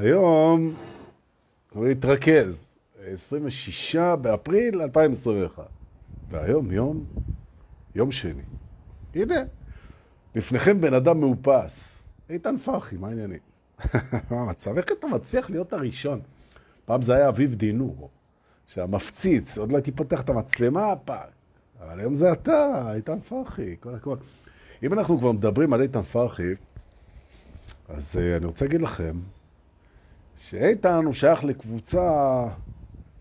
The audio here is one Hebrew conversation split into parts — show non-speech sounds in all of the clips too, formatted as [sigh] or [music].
היום, להתרכז, 26 באפריל 2021, והיום יום, יום שני. הנה, לפניכם בן אדם מאופס. איתן פרחי, מה העניינים? מה המצב? איך אתה מצליח להיות הראשון? פעם זה היה אביב דינור, שהמפציץ, עוד לא הייתי פותח את המצלמה פעם. אבל היום זה אתה, איתן פרחי, כל הכל. אם אנחנו כבר מדברים על איתן פרחי, אז uh, אני רוצה להגיד לכם שאיתן הוא שייך לקבוצה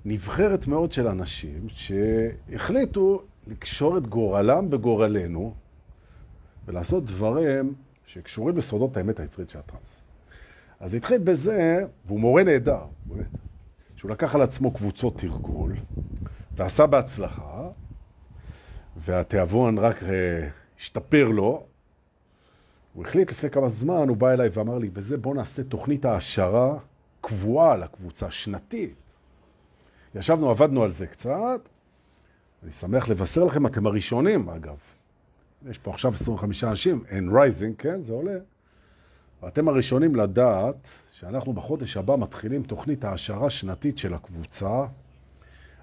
נבחרת מאוד של אנשים שהחליטו לקשור את גורלם בגורלנו ולעשות דברים שקשורים לסודות האמת היצרית של הטרנס. אז התחיל בזה, והוא מורה נהדר, באמת, שהוא לקח על עצמו קבוצות תרגול ועשה בהצלחה, והתיאבון רק uh, השתפר לו. הוא החליט לפני כמה זמן, הוא בא אליי ואמר לי, בזה בוא נעשה תוכנית העשרה קבועה לקבוצה, שנתית. ישבנו, עבדנו על זה קצת. אני שמח לבשר לכם, אתם הראשונים, אגב. יש פה עכשיו 25 אנשים, אין recording, כן, זה עולה. ואתם הראשונים לדעת שאנחנו בחודש הבא מתחילים תוכנית העשרה שנתית של הקבוצה.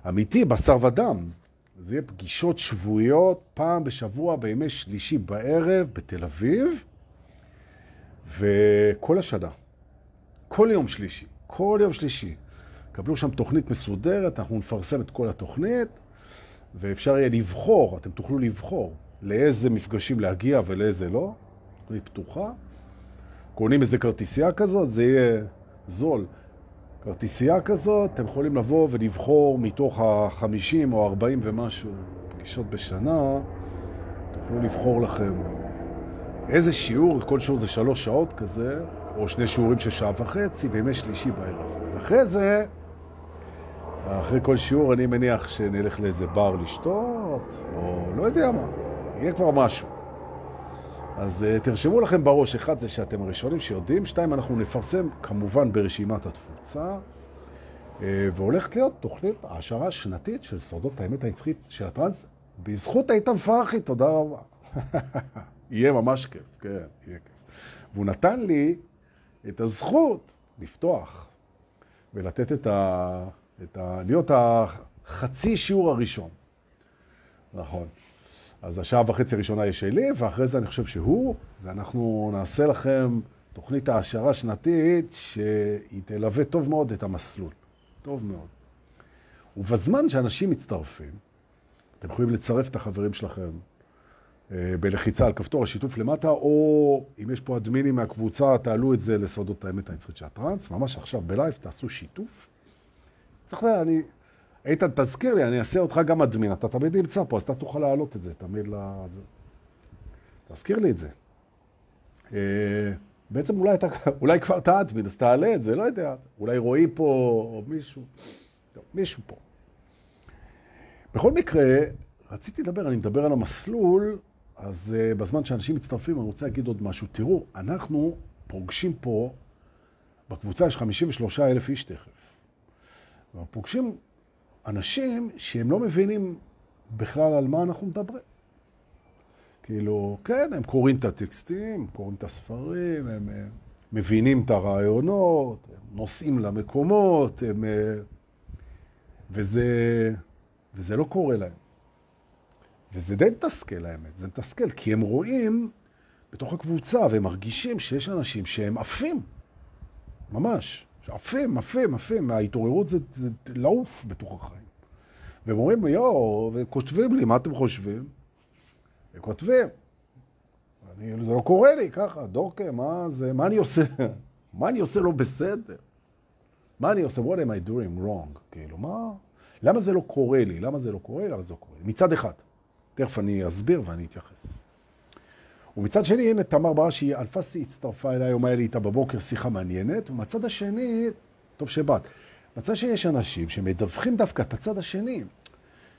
אמיתי, בשר ודם. זה יהיה פגישות שבועיות, פעם בשבוע, בימי שלישי בערב, בתל אביב, וכל השנה. כל יום שלישי. כל יום שלישי. קבלו שם תוכנית מסודרת, אנחנו נפרסם את כל התוכנית, ואפשר יהיה לבחור, אתם תוכלו לבחור לאיזה מפגשים להגיע ולאיזה לא. תוכנית פתוחה. קונים איזה כרטיסייה כזאת, זה יהיה זול. כרטיסייה כזאת, אתם יכולים לבוא ולבחור מתוך ה-50 או 40 ומשהו פגישות בשנה, תוכלו לבחור לכם איזה שיעור, כל שיעור זה שלוש שעות כזה, או שני שיעורים של שעה וחצי, בימי שלישי בערב. ואחרי זה, אחרי כל שיעור אני מניח שנלך לאיזה בר לשתות, או לא יודע מה, יהיה כבר משהו. אז uh, תרשמו לכם בראש, אחד זה שאתם הראשונים שיודעים, שתיים, אנחנו נפרסם כמובן ברשימת התפוצה, uh, והולכת להיות תוכנית העשרה שנתית של סודות האמת היצחית של הטרנס, בזכות איתן פרחי, תודה רבה. [laughs] יהיה ממש כיף, כן, יהיה כיף. והוא נתן לי את הזכות לפתוח ולתת את ה... את ה... להיות החצי שיעור הראשון. נכון. אז השעה וחצי הראשונה היא שלי, ואחרי זה אני חושב שהוא, ואנחנו נעשה לכם תוכנית העשרה שנתית שהיא תלווה טוב מאוד את המסלול. טוב מאוד. ובזמן שאנשים מצטרפים, אתם יכולים לצרף את החברים שלכם אה, בלחיצה על כפתור השיתוף למטה, או אם יש פה אדמינים מהקבוצה, תעלו את זה לסודות האמת היצרית של הטרנס, ממש עכשיו בלייב תעשו שיתוף. צריך לה, אני... איתן, תזכיר לי, אני אעשה אותך גם אדמין, אתה תמיד נמצא פה, אז אתה תוכל להעלות את זה, תמיד לזה. תזכיר לי את זה. אה, בעצם אולי, אתה, [laughs] אולי כבר אתה אדמין, אז תעלה את זה, לא יודע. אולי רועי פה, או מישהו. טוב, מישהו פה. בכל מקרה, רציתי לדבר, אני מדבר על המסלול, אז uh, בזמן שאנשים מצטרפים, אני רוצה להגיד עוד משהו. תראו, אנחנו פוגשים פה, בקבוצה יש 53 אלף איש תכף. פוגשים אנשים שהם לא מבינים בכלל על מה אנחנו מדברים. כאילו, כן, הם קוראים את הטקסטים, קוראים את הספרים, הם, הם מבינים את הרעיונות, הם נוסעים למקומות, הם, וזה, וזה לא קורה להם. וזה די מתסכל האמת, זה מתסכל, כי הם רואים בתוך הקבוצה והם מרגישים שיש אנשים שהם עפים, ממש, עפים, עפים, עפים, מההתעוררות זה, זה לעוף בתוך החיים. והם אומרים, יואו, וכותבים לי, מה אתם חושבים? הם כותבים. אני, זה לא קורה לי ככה, דורקה, מה זה, מה אני עושה? [laughs] מה אני עושה לא בסדר? מה אני עושה? What am I doing wrong? כאילו, מה? למה זה לא קורה לי? למה זה לא קורה לי? למה זה לא קורה לי? מצד אחד. תכף אני אסביר ואני אתייחס. ומצד שני, הנה תמר בראשי, אלפסי הצטרפה אליי, היום היה לי איתה בבוקר שיחה מעניינת, ומצד השני, טוב שבאת, מצד שני יש אנשים שמדווחים דווקא את הצד השני,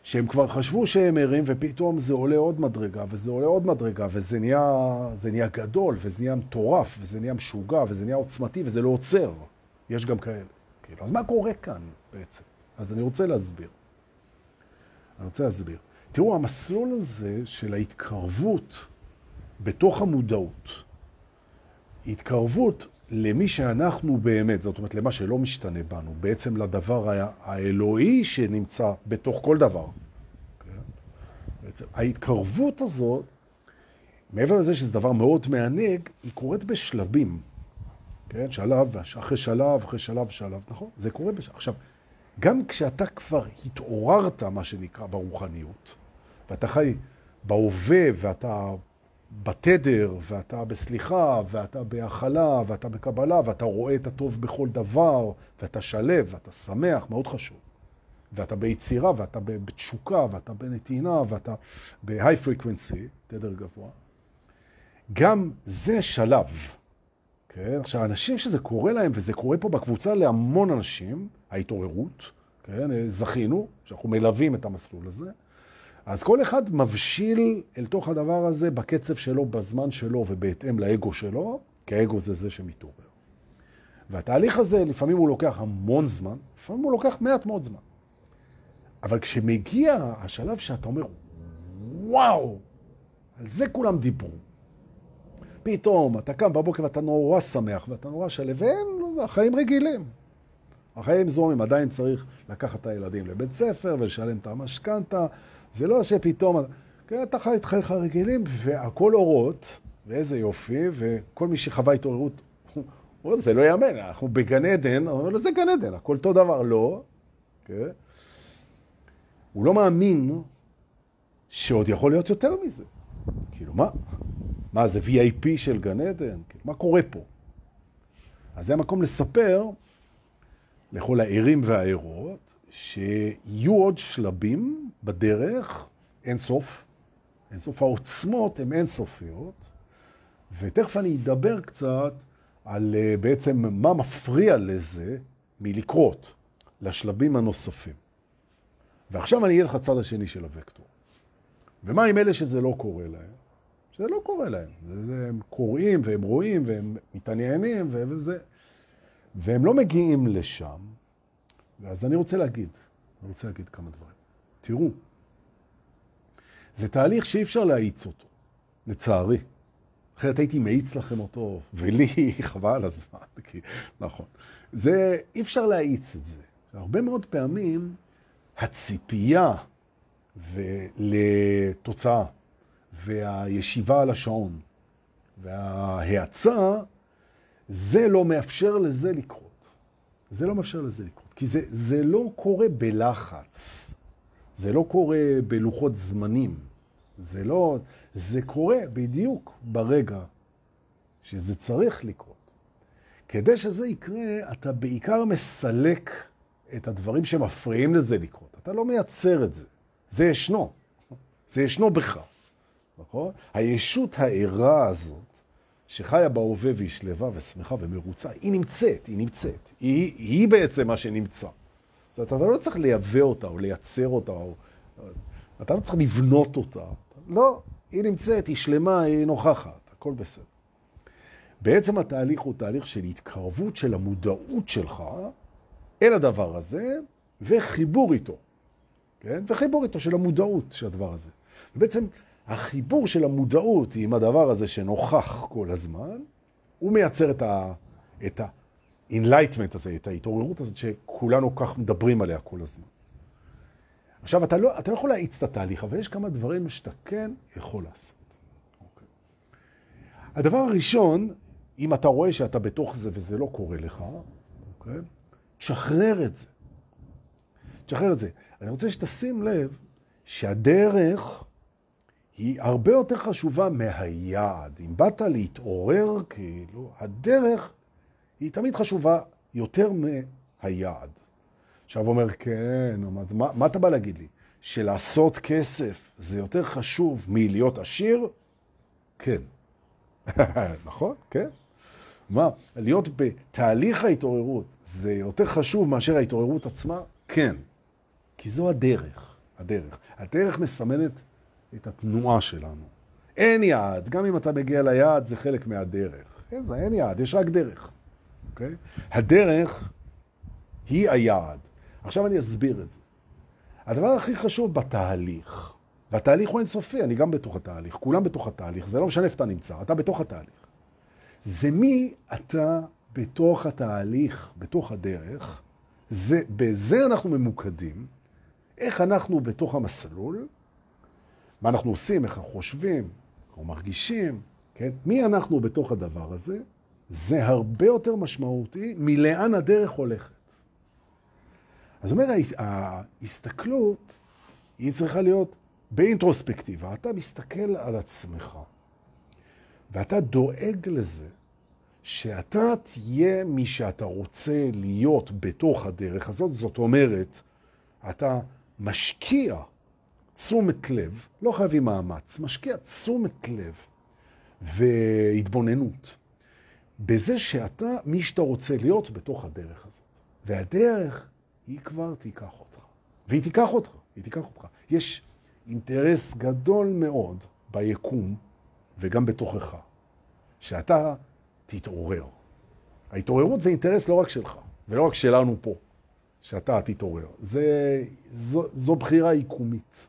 שהם כבר חשבו שהם ערים, ופתאום זה עולה עוד מדרגה, וזה עולה עוד מדרגה, וזה נהיה, נהיה גדול, וזה נהיה מטורף, וזה נהיה משוגע, וזה נהיה עוצמתי, וזה לא עוצר. יש גם כאלה, כאילו, אז מה קורה כאן בעצם? אז אני רוצה להסביר. אני רוצה להסביר. תראו, המסלול הזה של ההתקרבות בתוך המודעות, התקרבות למי שאנחנו באמת, זאת אומרת, למה שלא משתנה בנו, בעצם לדבר האלוהי שנמצא בתוך כל דבר. כן? בעצם, ההתקרבות הזאת, מעבר לזה שזה דבר מאוד מענג, היא קורית בשלבים. כן? שלב, אחרי שלב, אחרי שלב, שלב, נכון? זה קורה בשלב. עכשיו, גם כשאתה כבר התעוררת, מה שנקרא, ברוחניות, ואתה חי בהווה, ואתה בתדר, ואתה בסליחה, ואתה בהכלה, ואתה בקבלה, ואתה רואה את הטוב בכל דבר, ואתה שלב, ואתה שמח, מאוד חשוב. ואתה ביצירה, ואתה בתשוקה, ואתה בנתינה, ואתה ב-high frequency, תדר גבוה. גם זה שלב. כן? עכשיו, אנשים שזה קורה להם, וזה קורה פה בקבוצה להמון אנשים, ההתעוררות, כן? זכינו, שאנחנו מלווים את המסלול הזה, אז כל אחד מבשיל אל תוך הדבר הזה בקצב שלו, בזמן שלו ובהתאם לאגו שלו, כי האגו זה זה שמתעורר. והתהליך הזה, לפעמים הוא לוקח המון זמן, לפעמים הוא לוקח מעט מאוד זמן. אבל כשמגיע השלב שאתה אומר, וואו, על זה כולם דיברו. פתאום אתה קם בבוקר ואתה נורא שמח ואתה נורא ואין, לא החיים רגילים. החיים זורמים, עדיין צריך לקחת את הילדים לבית ספר ולשלם את המשכנתה. זה לא שפתאום, כן, אתה חי את חייך רגילים והכל אורות, ואיזה יופי, וכל מי שחווה התעוררות, הוא אומר, זה לא יאמן, אנחנו בגן עדן, הוא אומר זה גן עדן, הכל אותו דבר, לא. כן? הוא לא מאמין שעוד יכול להיות יותר מזה. כאילו, מה? מה, זה VIP של גן עדן? כאילו, מה קורה פה? אז זה המקום לספר לכל הערים והערות, שיהיו עוד שלבים בדרך, אין סוף, אין סוף העוצמות הן אין סופיות, ותכף אני אדבר קצת על אה, בעצם מה מפריע לזה מלקרות לשלבים הנוספים. ועכשיו אני אהיה לך צד השני של הוקטור. ומה עם אלה שזה לא קורה להם? שזה לא קורה להם. זה, זה, הם קוראים והם רואים והם מתעניינים וזה. והם לא מגיעים לשם, ואז אני רוצה להגיד, אני רוצה להגיד כמה דברים. תראו, זה תהליך שאי אפשר להאיץ אותו, לצערי. אחרת הייתי מאיץ לכם אותו, ולי [laughs] חבל הזמן, כי, נכון. זה, אי אפשר להאיץ את זה. הרבה מאוד פעמים הציפייה לתוצאה והישיבה על השעון וההאצה זה לא מאפשר לזה לקרות. זה לא מאפשר לזה לקרות. כי זה, זה לא קורה בלחץ. זה לא קורה בלוחות זמנים. זה לא... זה קורה בדיוק ברגע שזה צריך לקרות. כדי שזה יקרה, אתה בעיקר מסלק את הדברים שמפריעים לזה לקרות. אתה לא מייצר את זה. זה ישנו. זה ישנו בך. נכון? הישות הערה הזאת, שחיה בהווה והיא שלווה ושמחה ומרוצה, היא נמצאת, היא נמצאת. היא, היא בעצם מה שנמצא. זאת אומרת, אתה לא צריך לייבא אותה או לייצר אותה, או... אתה לא צריך לבנות אותה. לא, היא נמצאת, היא שלמה, היא נוכחת, הכל בסדר. בעצם התהליך הוא תהליך של התקרבות של המודעות שלך אל הדבר הזה, וחיבור איתו. כן? וחיבור איתו של המודעות של הדבר הזה. ובעצם החיבור של המודעות עם הדבר הזה שנוכח כל הזמן, הוא מייצר את ה-enlightenment הזה, את ההתעוררות הזאת שכולנו כך מדברים עליה כל הזמן. עכשיו, אתה לא, אתה לא יכול להאיץ את התהליך, אבל יש כמה דברים שאתה כן יכול לעשות. Okay. אוקיי. הדבר הראשון, אם אתה רואה שאתה בתוך זה וזה לא קורה לך, okay, אוקיי? תשחרר את זה. תשחרר את זה. אני רוצה שתשים לב שהדרך היא הרבה יותר חשובה מהיעד. אם באת להתעורר, כאילו, הדרך היא תמיד חשובה יותר מהיעד. עכשיו אומר, כן, מה, מה אתה בא להגיד לי? שלעשות כסף זה יותר חשוב מלהיות עשיר? כן. [laughs] נכון? כן. מה, להיות בתהליך ההתעוררות זה יותר חשוב מאשר ההתעוררות עצמה? כן. כי זו הדרך, הדרך. הדרך מסמנת את התנועה שלנו. אין יעד, גם אם אתה מגיע ליעד זה חלק מהדרך. אין, זה אין יעד, יש רק דרך. אוקיי? הדרך היא היעד. עכשיו אני אסביר את זה. הדבר הכי חשוב בתהליך, והתהליך הוא אינסופי, אני גם בתוך התהליך, כולם בתוך התהליך, זה לא משנה איפה אתה נמצא, אתה בתוך התהליך. זה מי אתה בתוך התהליך, בתוך הדרך, זה, בזה אנחנו ממוקדים, איך אנחנו בתוך המסלול, מה אנחנו עושים, איך אנחנו חושבים, אנחנו מרגישים, כן? מי אנחנו בתוך הדבר הזה, זה הרבה יותר משמעותי מלאן הדרך הולכת. אז אומר, ההסתכלות היא צריכה להיות באינטרוספקטיבה. אתה מסתכל על עצמך, ואתה דואג לזה שאתה תהיה מי שאתה רוצה להיות בתוך הדרך הזאת. זאת אומרת, אתה משקיע תשומת לב, לא חייבים מאמץ, משקיע תשומת לב והתבוננות בזה שאתה מי שאתה רוצה להיות בתוך הדרך הזאת. והדרך היא כבר תיקח אותך. והיא תיקח אותך, היא תיקח אותך. יש אינטרס גדול מאוד ביקום וגם בתוכך, שאתה תתעורר. ההתעוררות זה אינטרס לא רק שלך, ולא רק שלנו פה, שאתה תתעורר. זה, זו, זו בחירה עיקומית.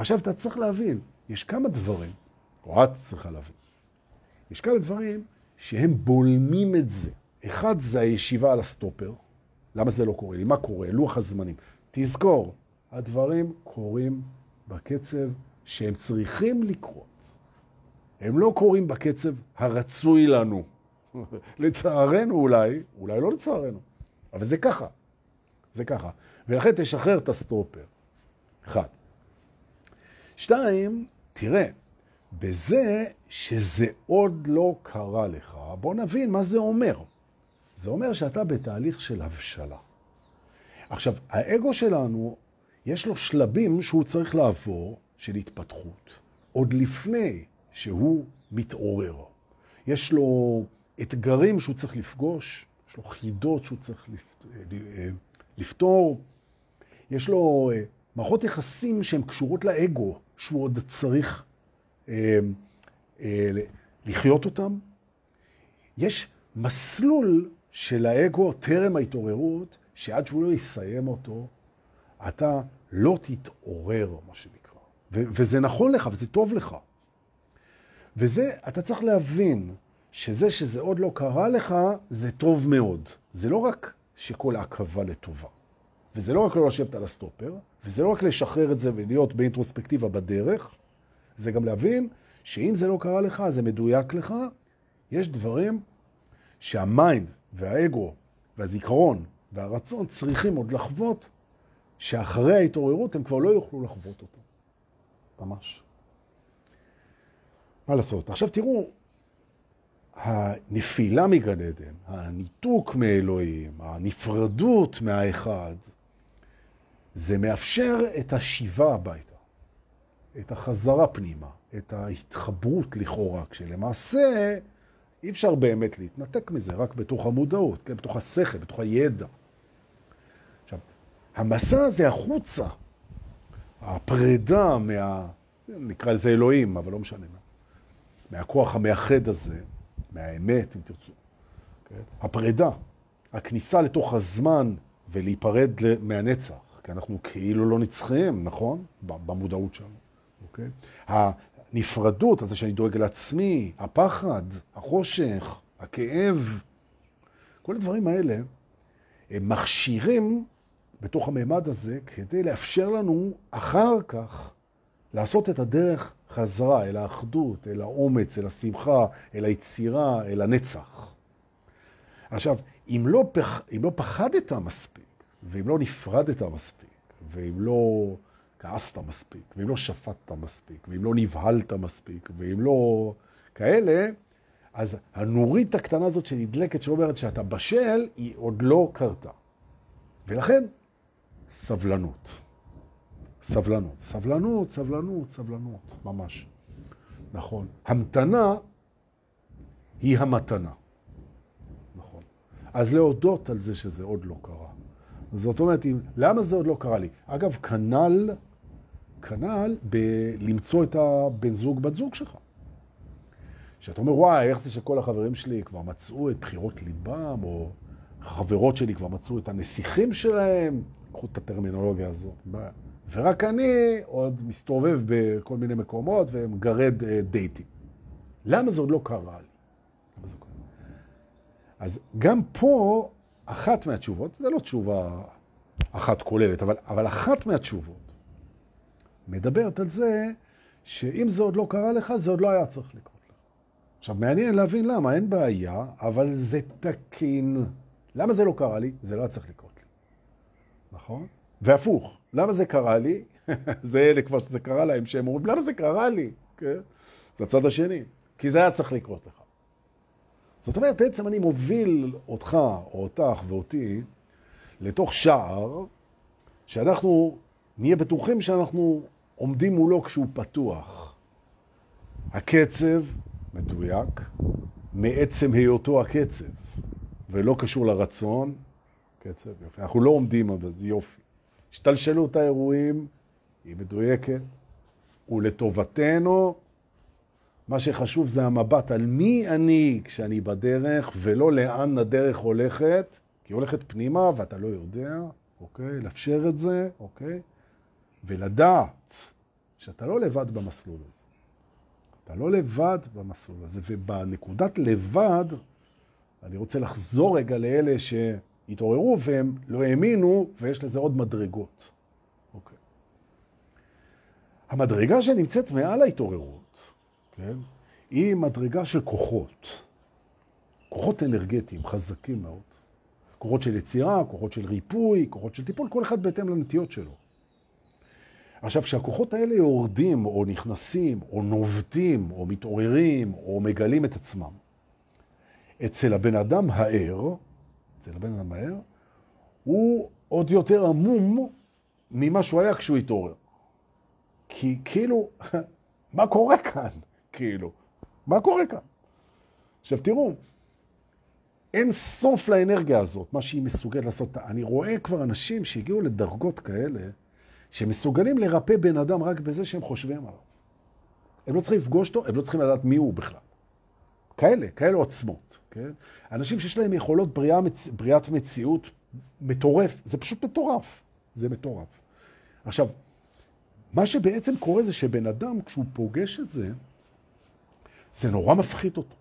עכשיו, אתה צריך להבין, יש כמה דברים, או את צריכה להבין, יש כמה דברים שהם בולמים את זה. אחד זה הישיבה על הסטופר, למה זה לא קורה לי? מה קורה? לוח הזמנים. תזכור, הדברים קורים בקצב שהם צריכים לקרות. הם לא קורים בקצב הרצוי לנו. [laughs] לצערנו אולי, אולי לא לצערנו, אבל זה ככה. זה ככה. ולכן תשחרר את הסטופר. אחד. שתיים, תראה, בזה שזה עוד לא קרה לך, בוא נבין מה זה אומר. זה אומר שאתה בתהליך של הבשלה. עכשיו, האגו שלנו, יש לו שלבים שהוא צריך לעבור של התפתחות, עוד לפני שהוא מתעורר. יש לו אתגרים שהוא צריך לפגוש, יש לו חידות שהוא צריך לפתור, יש לו אה, מערכות יחסים שהן קשורות לאגו, שהוא עוד צריך אה, אה, לחיות אותם. יש מסלול של האגו טרם ההתעוררות, שעד שהוא לא יסיים אותו, אתה לא תתעורר, מה שנקרא. ו- וזה נכון לך, וזה טוב לך. וזה, אתה צריך להבין שזה שזה עוד לא קרה לך, זה טוב מאוד. זה לא רק שכל עכבה לטובה. וזה לא רק לא לשבת על הסטופר, וזה לא רק לשחרר את זה ולהיות באינטרוספקטיבה בדרך, זה גם להבין שאם זה לא קרה לך, זה מדויק לך, יש דברים שה mind והאגו והזיכרון והרצון צריכים עוד לחוות, שאחרי ההתעוררות הם כבר לא יוכלו לחוות אותו. ממש. מה לעשות? עכשיו תראו, הנפילה מגן עדן, הניתוק מאלוהים, הנפרדות מהאחד, זה מאפשר את השיבה הביתה, את החזרה פנימה, את ההתחברות לכאורה, כשלמעשה אי אפשר באמת להתנתק מזה, רק בתוך המודעות, כן? בתוך השכל, בתוך הידע. עכשיו, המסע הזה החוצה, הפרידה מה... נקרא לזה אלוהים, אבל לא משנה מה. מהכוח המאחד הזה, מהאמת, אם תרצו. כן? הפרידה, הכניסה לתוך הזמן ולהיפרד מהנצח, כי אנחנו כאילו לא נצחיים, נכון? במודעות שלנו. אוקיי? הנפרדות, הזה שאני דואג לעצמי, הפחד, החושך, הכאב, כל הדברים האלה הם מכשירים בתוך הממד הזה כדי לאפשר לנו אחר כך לעשות את הדרך חזרה אל האחדות, אל האומץ, אל השמחה, אל היצירה, אל הנצח. עכשיו, אם לא, פח, אם לא פחדת מספיק, ואם לא נפרדת מספיק, ואם לא כעסת מספיק, ואם לא שפטת מספיק, ואם לא נבהלת מספיק, ואם לא כאלה, אז הנורית הקטנה הזאת שנדלקת, שאומרת שאתה בשל, היא עוד לא קרתה. ולכן, סבלנות. סבלנות. סבלנות, סבלנות, סבלנות, ממש. נכון. המתנה היא המתנה. נכון. אז להודות על זה שזה עוד לא קרה. זאת אומרת, למה זה עוד לא קרה לי? אגב, כנ"ל כנ"ל בלמצוא את הבן זוג, בת זוג שלך. שאתה אומר, וואי, איך זה שכל החברים שלי כבר מצאו את בחירות ליבם, או החברות שלי כבר מצאו את הנסיכים שלהם, קחו את הטרמינולוגיה הזאת. ורק אני עוד מסתובב בכל מיני מקומות ומגרד אה, דייטים. למה זה עוד לא קרה לי? אז גם פה, אחת מהתשובות, זה לא תשובה אחת כוללת, אבל, אבל אחת מהתשובות מדברת על זה שאם זה עוד לא קרה לך, זה עוד לא היה צריך לקרות לך. עכשיו, מעניין להבין למה, אין בעיה, אבל זה תקין. למה זה לא קרה לי? זה לא היה צריך לקרות לי. נכון? והפוך, למה זה קרה לי? [laughs] זה אלה כבר שזה קרה להם, שהם אומרים, למה זה קרה לי? כן? זה הצד השני. כי זה היה צריך לקרות לך. זאת אומרת, בעצם אני מוביל אותך, או אותך ואותי, לתוך שער, שאנחנו נהיה בטוחים שאנחנו עומדים מולו כשהוא פתוח. הקצב מדויק מעצם היותו הקצב, ולא קשור לרצון. קצב, יופי. אנחנו לא עומדים על זה, יופי. השתלשלות האירועים היא מדויקת, ולטובתנו, מה שחשוב זה המבט על מי אני כשאני בדרך, ולא לאן הדרך הולכת, כי היא הולכת פנימה ואתה לא יודע, אוקיי? לאפשר את זה, אוקיי? ולדעת שאתה לא לבד במסלול הזה. אתה לא לבד במסלול הזה, ובנקודת לבד, אני רוצה לחזור רגע לאלה שהתעוררו והם לא האמינו, ויש לזה עוד מדרגות. אוקיי. המדרגה שנמצאת מעל ההתעוררות, כן, היא מדרגה של כוחות. כוחות אנרגטיים חזקים מאוד. כוחות של יצירה, כוחות של ריפוי, כוחות של טיפול, כל אחד בהתאם לנטיות שלו. עכשיו, כשהכוחות האלה יורדים, או נכנסים, או נובטים, או מתעוררים, או מגלים את עצמם, אצל הבן אדם הער, אצל הבן אדם הער, הוא עוד יותר עמום ממה שהוא היה כשהוא התעורר. כי כאילו, [laughs] מה קורה כאן? כאילו, מה קורה כאן? עכשיו תראו, אין סוף לאנרגיה הזאת, מה שהיא מסוגלת לעשות. אני רואה כבר אנשים שהגיעו לדרגות כאלה, שמסוגלים לרפא בן אדם רק בזה שהם חושבים עליו. הם לא צריכים לפגוש אותו, הם לא צריכים לדעת מי הוא בכלל. כאלה, כאלה עוצמות. כן? אנשים שיש להם יכולות בריאה. בריאת מציאות מטורף, זה פשוט מטורף. זה מטורף. עכשיו, מה שבעצם קורה זה שבן אדם, כשהוא פוגש את זה, זה נורא מפחיד אותו.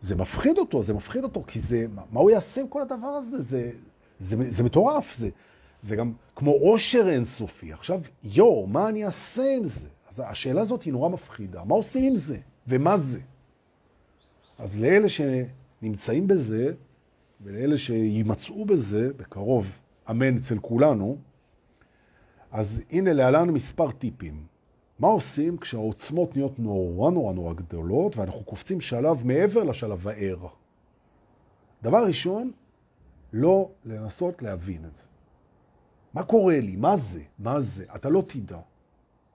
זה מפחיד אותו, זה מפחיד אותו, כי זה, מה הוא יעשה עם כל הדבר הזה? זה, זה, זה, זה מטורף, זה, זה גם כמו עושר אינסופי. עכשיו, יו, מה אני אעשה עם זה? אז השאלה הזאת היא נורא מפחידה. מה עושים עם זה? ומה זה? אז לאלה שנמצאים בזה, ולאלה שימצאו בזה, בקרוב, אמן אצל כולנו, אז הנה להלן מספר טיפים. מה עושים כשהעוצמות נהיות נורא נורא נורא גדולות, ואנחנו קופצים שלב מעבר לשלב הער? דבר ראשון, לא לנסות להבין את זה. מה קורה לי? מה זה? מה זה? אתה לא תדע.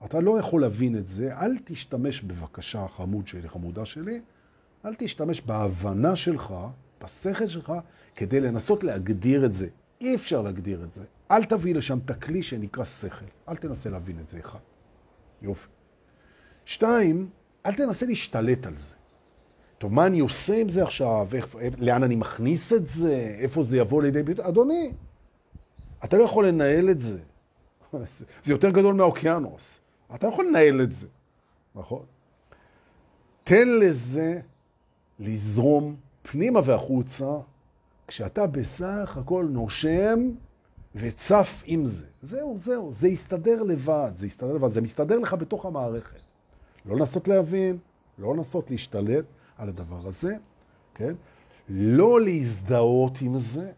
אתה לא יכול להבין את זה. אל תשתמש בבקשה, חמוד שלי, חמודה שלי, אל תשתמש בהבנה שלך, בשכל שלך, כדי לנסות להגדיר את זה. אי אפשר להגדיר את זה. אל תביא לשם את הכלי שנקרא שכל. אל תנסה להבין את זה, אחד. יופי. שתיים, אל תנסה להשתלט על זה. טוב, מה אני עושה עם זה עכשיו? איך, לאן אני מכניס את זה? איפה זה יבוא לידי ביטוי? אדוני, אתה לא יכול לנהל את זה. [laughs] זה יותר גדול מהאוקיינוס. אתה לא יכול לנהל את זה, נכון? תן לזה לזרום פנימה והחוצה, כשאתה בסך הכל נושם וצף עם זה. זהו, זהו, זה יסתדר לבד, זה יסתדר לבד, זה מסתדר לך בתוך המערכת. לא לנסות להבין, לא לנסות להשתלט על הדבר הזה, כן? לא להזדהות עם זה,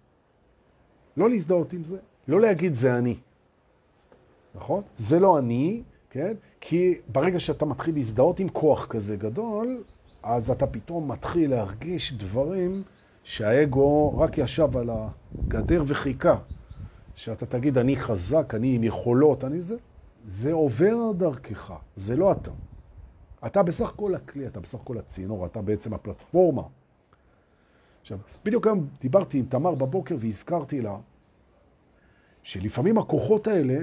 לא להזדהות עם זה, לא להגיד זה אני, נכון? זה לא אני, כן? כי ברגע שאתה מתחיל להזדהות עם כוח כזה גדול, אז אתה פתאום מתחיל להרגיש דברים שהאגו רק ישב על הגדר וחיכה. שאתה תגיד, אני חזק, אני עם יכולות, אני זה, זה עובר דרכך, זה לא אתה. אתה בסך הכל הכלי, אתה בסך הכל הצינור, אתה בעצם הפלטפורמה. עכשיו, בדיוק היום דיברתי עם תמר בבוקר והזכרתי לה שלפעמים הכוחות האלה,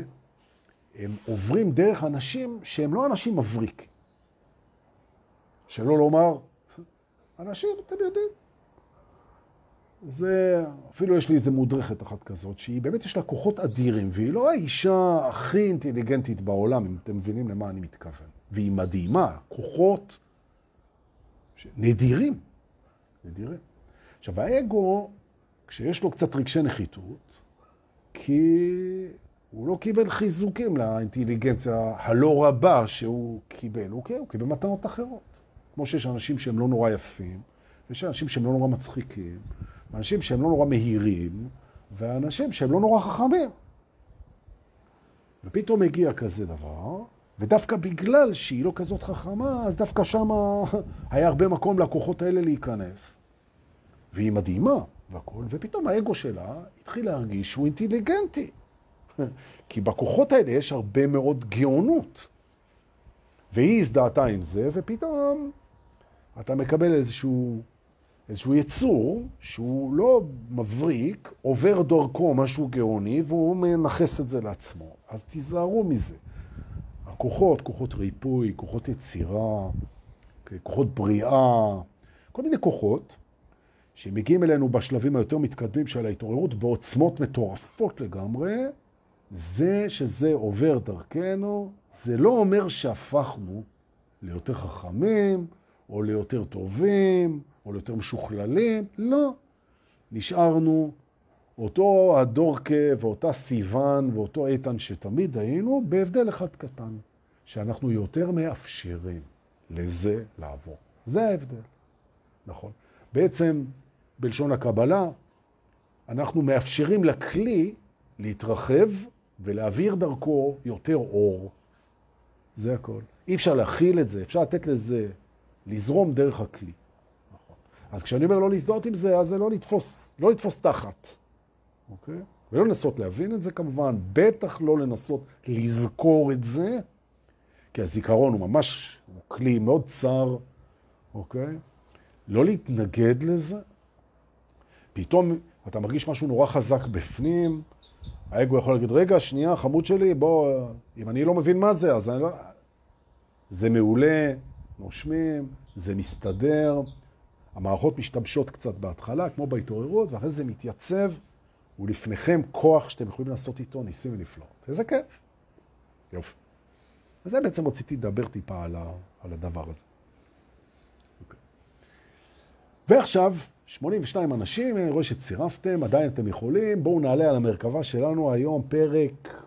הם עוברים דרך אנשים שהם לא אנשים מבריק. שלא לומר, אנשים, אתם יודעים, זה, אפילו יש לי איזה מודרכת אחת כזאת, שהיא באמת יש לה כוחות אדירים, והיא לא האישה הכי אינטליגנטית בעולם, אם אתם מבינים למה אני מתכוון. והיא מדהימה, כוחות נדירים. נדירים. עכשיו, האגו, כשיש לו קצת רגשי נחיתות, כי הוא לא קיבל חיזוקים לאינטליגנציה הלא רבה שהוא קיבל, הוא, הוא קיבל מתנות אחרות. כמו שיש אנשים שהם לא נורא יפים, ויש אנשים שהם לא נורא מצחיקים, אנשים שהם לא נורא מהירים, ואנשים שהם לא נורא חכמים. ופתאום מגיע כזה דבר, ודווקא בגלל שהיא לא כזאת חכמה, אז דווקא שם [laughs] היה הרבה מקום לכוחות האלה להיכנס. והיא מדהימה והכל, ופתאום האגו שלה התחיל להרגיש שהוא אינטליגנטי. [laughs] כי בכוחות האלה יש הרבה מאוד גאונות. והיא הזדהתה עם זה, ופתאום אתה מקבל איזשהו, איזשהו יצור שהוא לא מבריק, עובר דרכו משהו גאוני, והוא מנחס את זה לעצמו. אז תיזהרו מזה. הכוחות, כוחות ריפוי, כוחות יצירה, כוחות בריאה, כל מיני כוחות שמגיעים אלינו בשלבים היותר מתקדמים של ההתעוררות בעוצמות מטורפות לגמרי, זה שזה עובר דרכנו, זה לא אומר שהפכנו ליותר חכמים, או ליותר טובים, או ליותר משוכללים, לא. נשארנו אותו הדורקה ואותה סיוון ואותו איתן שתמיד היינו, בהבדל אחד קטן, שאנחנו יותר מאפשרים לזה לעבור. זה ההבדל, נכון. בעצם, בלשון הקבלה, אנחנו מאפשרים לכלי להתרחב ולהעביר דרכו יותר אור. זה הכל. אי אפשר להכיל את זה, אפשר לתת לזה, לזרום דרך הכלי. אז כשאני אומר לא להזדהות עם זה, אז זה לא לתפוס, לא לתפוס תחת. אוקיי? ולא לנסות להבין את זה כמובן, בטח לא לנסות לזכור את זה, כי הזיכרון הוא ממש, הוא כלי מאוד צר, אוקיי? לא להתנגד לזה. פתאום אתה מרגיש משהו נורא חזק בפנים, האגו יכול להגיד, רגע, שנייה, חמוד שלי, בוא, אם אני לא מבין מה זה, אז אני לא... זה מעולה, נושמים, זה מסתדר, המערכות משתמשות קצת בהתחלה, כמו בהתעוררות, ואחרי זה מתייצב, ולפניכם כוח שאתם יכולים לעשות איתו ניסים ונפלאות. איזה כיף. יופי. אז זה בעצם רציתי לדבר טיפה על, ה, על הדבר הזה. אוקיי. ועכשיו, 82 אנשים, אני רואה שצירפתם, עדיין אתם יכולים. בואו נעלה על המרכבה שלנו היום, פרק,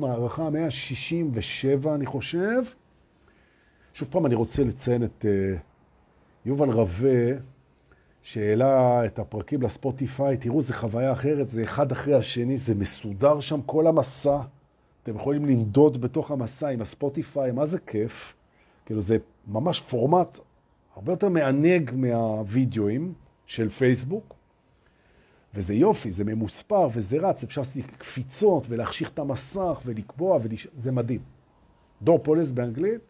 מערכה 167, אני חושב. שוב פעם, אני רוצה לציין את uh, יובל רווה, שהעלה את הפרקים לספוטיפיי. תראו, זו חוויה אחרת, זה אחד אחרי השני, זה מסודר שם, כל המסע. אתם יכולים לנדוד בתוך המסע עם הספוטיפיי, מה זה כיף. כאילו, זה ממש פורמט הרבה יותר מענג מהווידאוים. של פייסבוק, וזה יופי, זה ממוספר וזה רץ, אפשר לעשות קפיצות ולהחשיך את המסך ולקבוע, ולש... זה מדהים. דור פולס באנגלית,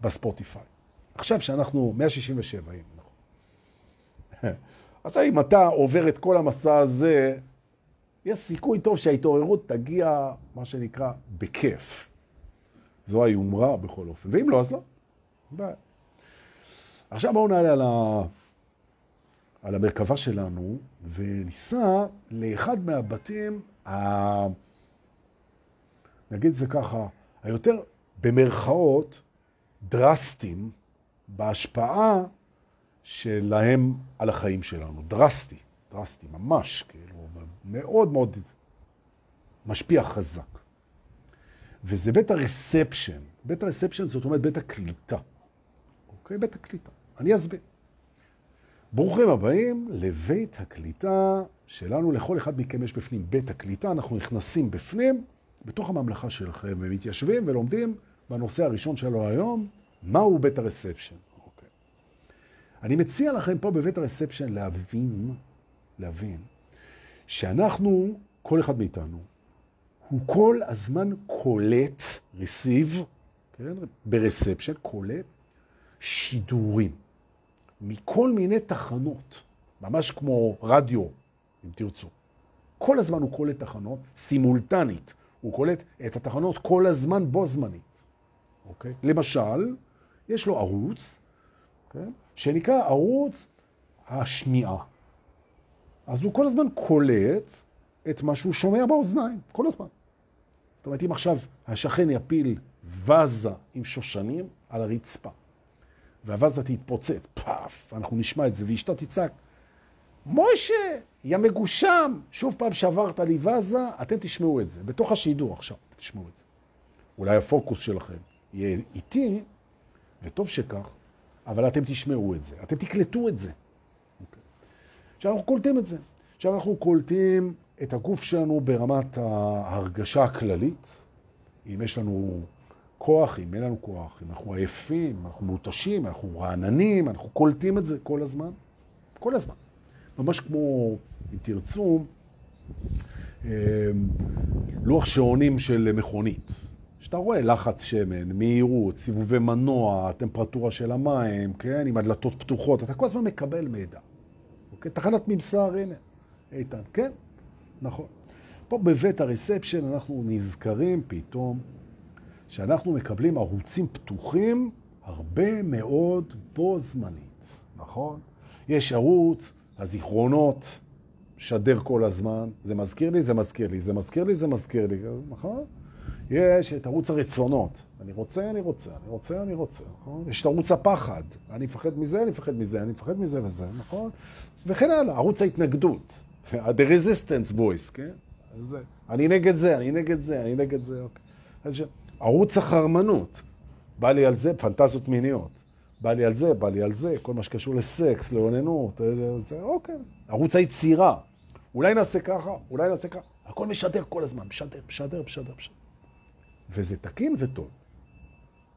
בספוטיפיי. עכשיו שאנחנו 167, הנה, נכון. עכשיו, אם אתה עובר את כל המסע הזה, יש סיכוי טוב שההתעוררות תגיע, מה שנקרא, בכיף. זו היומרה בכל אופן. ואם לא, אז לא. ביי. עכשיו בואו נעלה על ה... על המרכבה שלנו, וניסע לאחד מהבתים, ה... נגיד זה ככה, היותר במרכאות דרסטיים בהשפעה שלהם על החיים שלנו. דרסטי, דרסטי, ממש, כאילו, מאוד מאוד משפיע חזק. וזה בית הרספשן. בית הרספשן זאת אומרת בית הקליטה. אוקיי? בית הקליטה. אני אסביר. ברוכים הבאים לבית הקליטה שלנו, לכל אחד מכם יש בפנים בית הקליטה, אנחנו נכנסים בפנים, בתוך הממלכה שלכם, ומתיישבים ולומדים בנושא הראשון שלו היום, מהו בית הרספשן. אוקיי. אני מציע לכם פה בבית הרספשן להבין, להבין, שאנחנו, כל אחד מאיתנו, הוא כל הזמן קולט, רסיב, כן, perception, קולט שידורים. מכל מיני תחנות, ממש כמו רדיו, אם תרצו. כל הזמן הוא קולט תחנות, סימולטנית. הוא קולט את התחנות כל הזמן בו זמנית. אוקיי? למשל, יש לו ערוץ, אוקיי? שנקרא ערוץ השמיעה. אז הוא כל הזמן קולט את מה שהוא שומע באוזניים, כל הזמן. זאת אומרת, אם עכשיו השכן יפיל וזה עם שושנים על הרצפה, והוזה תתפוצץ, פאף, אנחנו נשמע את זה, ואשתו תצעק, מוישה, יא מגושם, שוב פעם שברת לי וזה, אתם תשמעו את זה, בתוך השידור עכשיו, תשמעו את זה. אולי הפוקוס שלכם יהיה איטי, וטוב שכך, אבל אתם תשמעו את זה, אתם תקלטו את זה. אוקיי. עכשיו אנחנו קולטים את זה. עכשיו אנחנו קולטים את הגוף שלנו ברמת ההרגשה הכללית, אם יש לנו כוח, אם אין לנו כוח, אם אנחנו עייפים, אנחנו מותשים, אנחנו רעננים, אנחנו קולטים את זה כל הזמן, כל הזמן. ממש כמו, אם תרצו, אמ, לוח שעונים של מכונית. שאתה רואה לחץ שמן, מהירות, סיבובי מנוע, טמפרטורה של המים, כן, עם הדלתות פתוחות, אתה כל הזמן מקבל מידע. אוקיי? תחנת ממסר, הנה, איתן, כן, נכון. פה בבית הריספשן אנחנו נזכרים פתאום שאנחנו מקבלים ערוצים פתוחים הרבה מאוד בו זמנית, נכון? יש ערוץ, הזיכרונות, שדר כל הזמן, זה מזכיר לי, זה מזכיר לי, זה מזכיר לי, זה מזכיר לי, נכון? יש את ערוץ הרצונות, אני רוצה, אני רוצה, אני רוצה, אני רוצה, נכון? יש את ערוץ הפחד, אני מפחד מזה, אני מפחד מזה, אני מפחד מזה וזה, נכון? וכן הלאה, ערוץ ההתנגדות, [laughs] the resistance voice, כן? זה. אני נגד זה, אני נגד זה, אני נגד זה, אוקיי. אז ש... ערוץ החרמנות, בא לי על זה פנטזיות מיניות, בא לי על זה, בא לי על זה, כל מה שקשור לסקס, לאוננות, זה, אוקיי. ערוץ היצירה, אולי נעשה ככה, אולי נעשה ככה, הכל משדר כל הזמן, משדר, משדר, משדר, משדר. וזה תקין וטוב.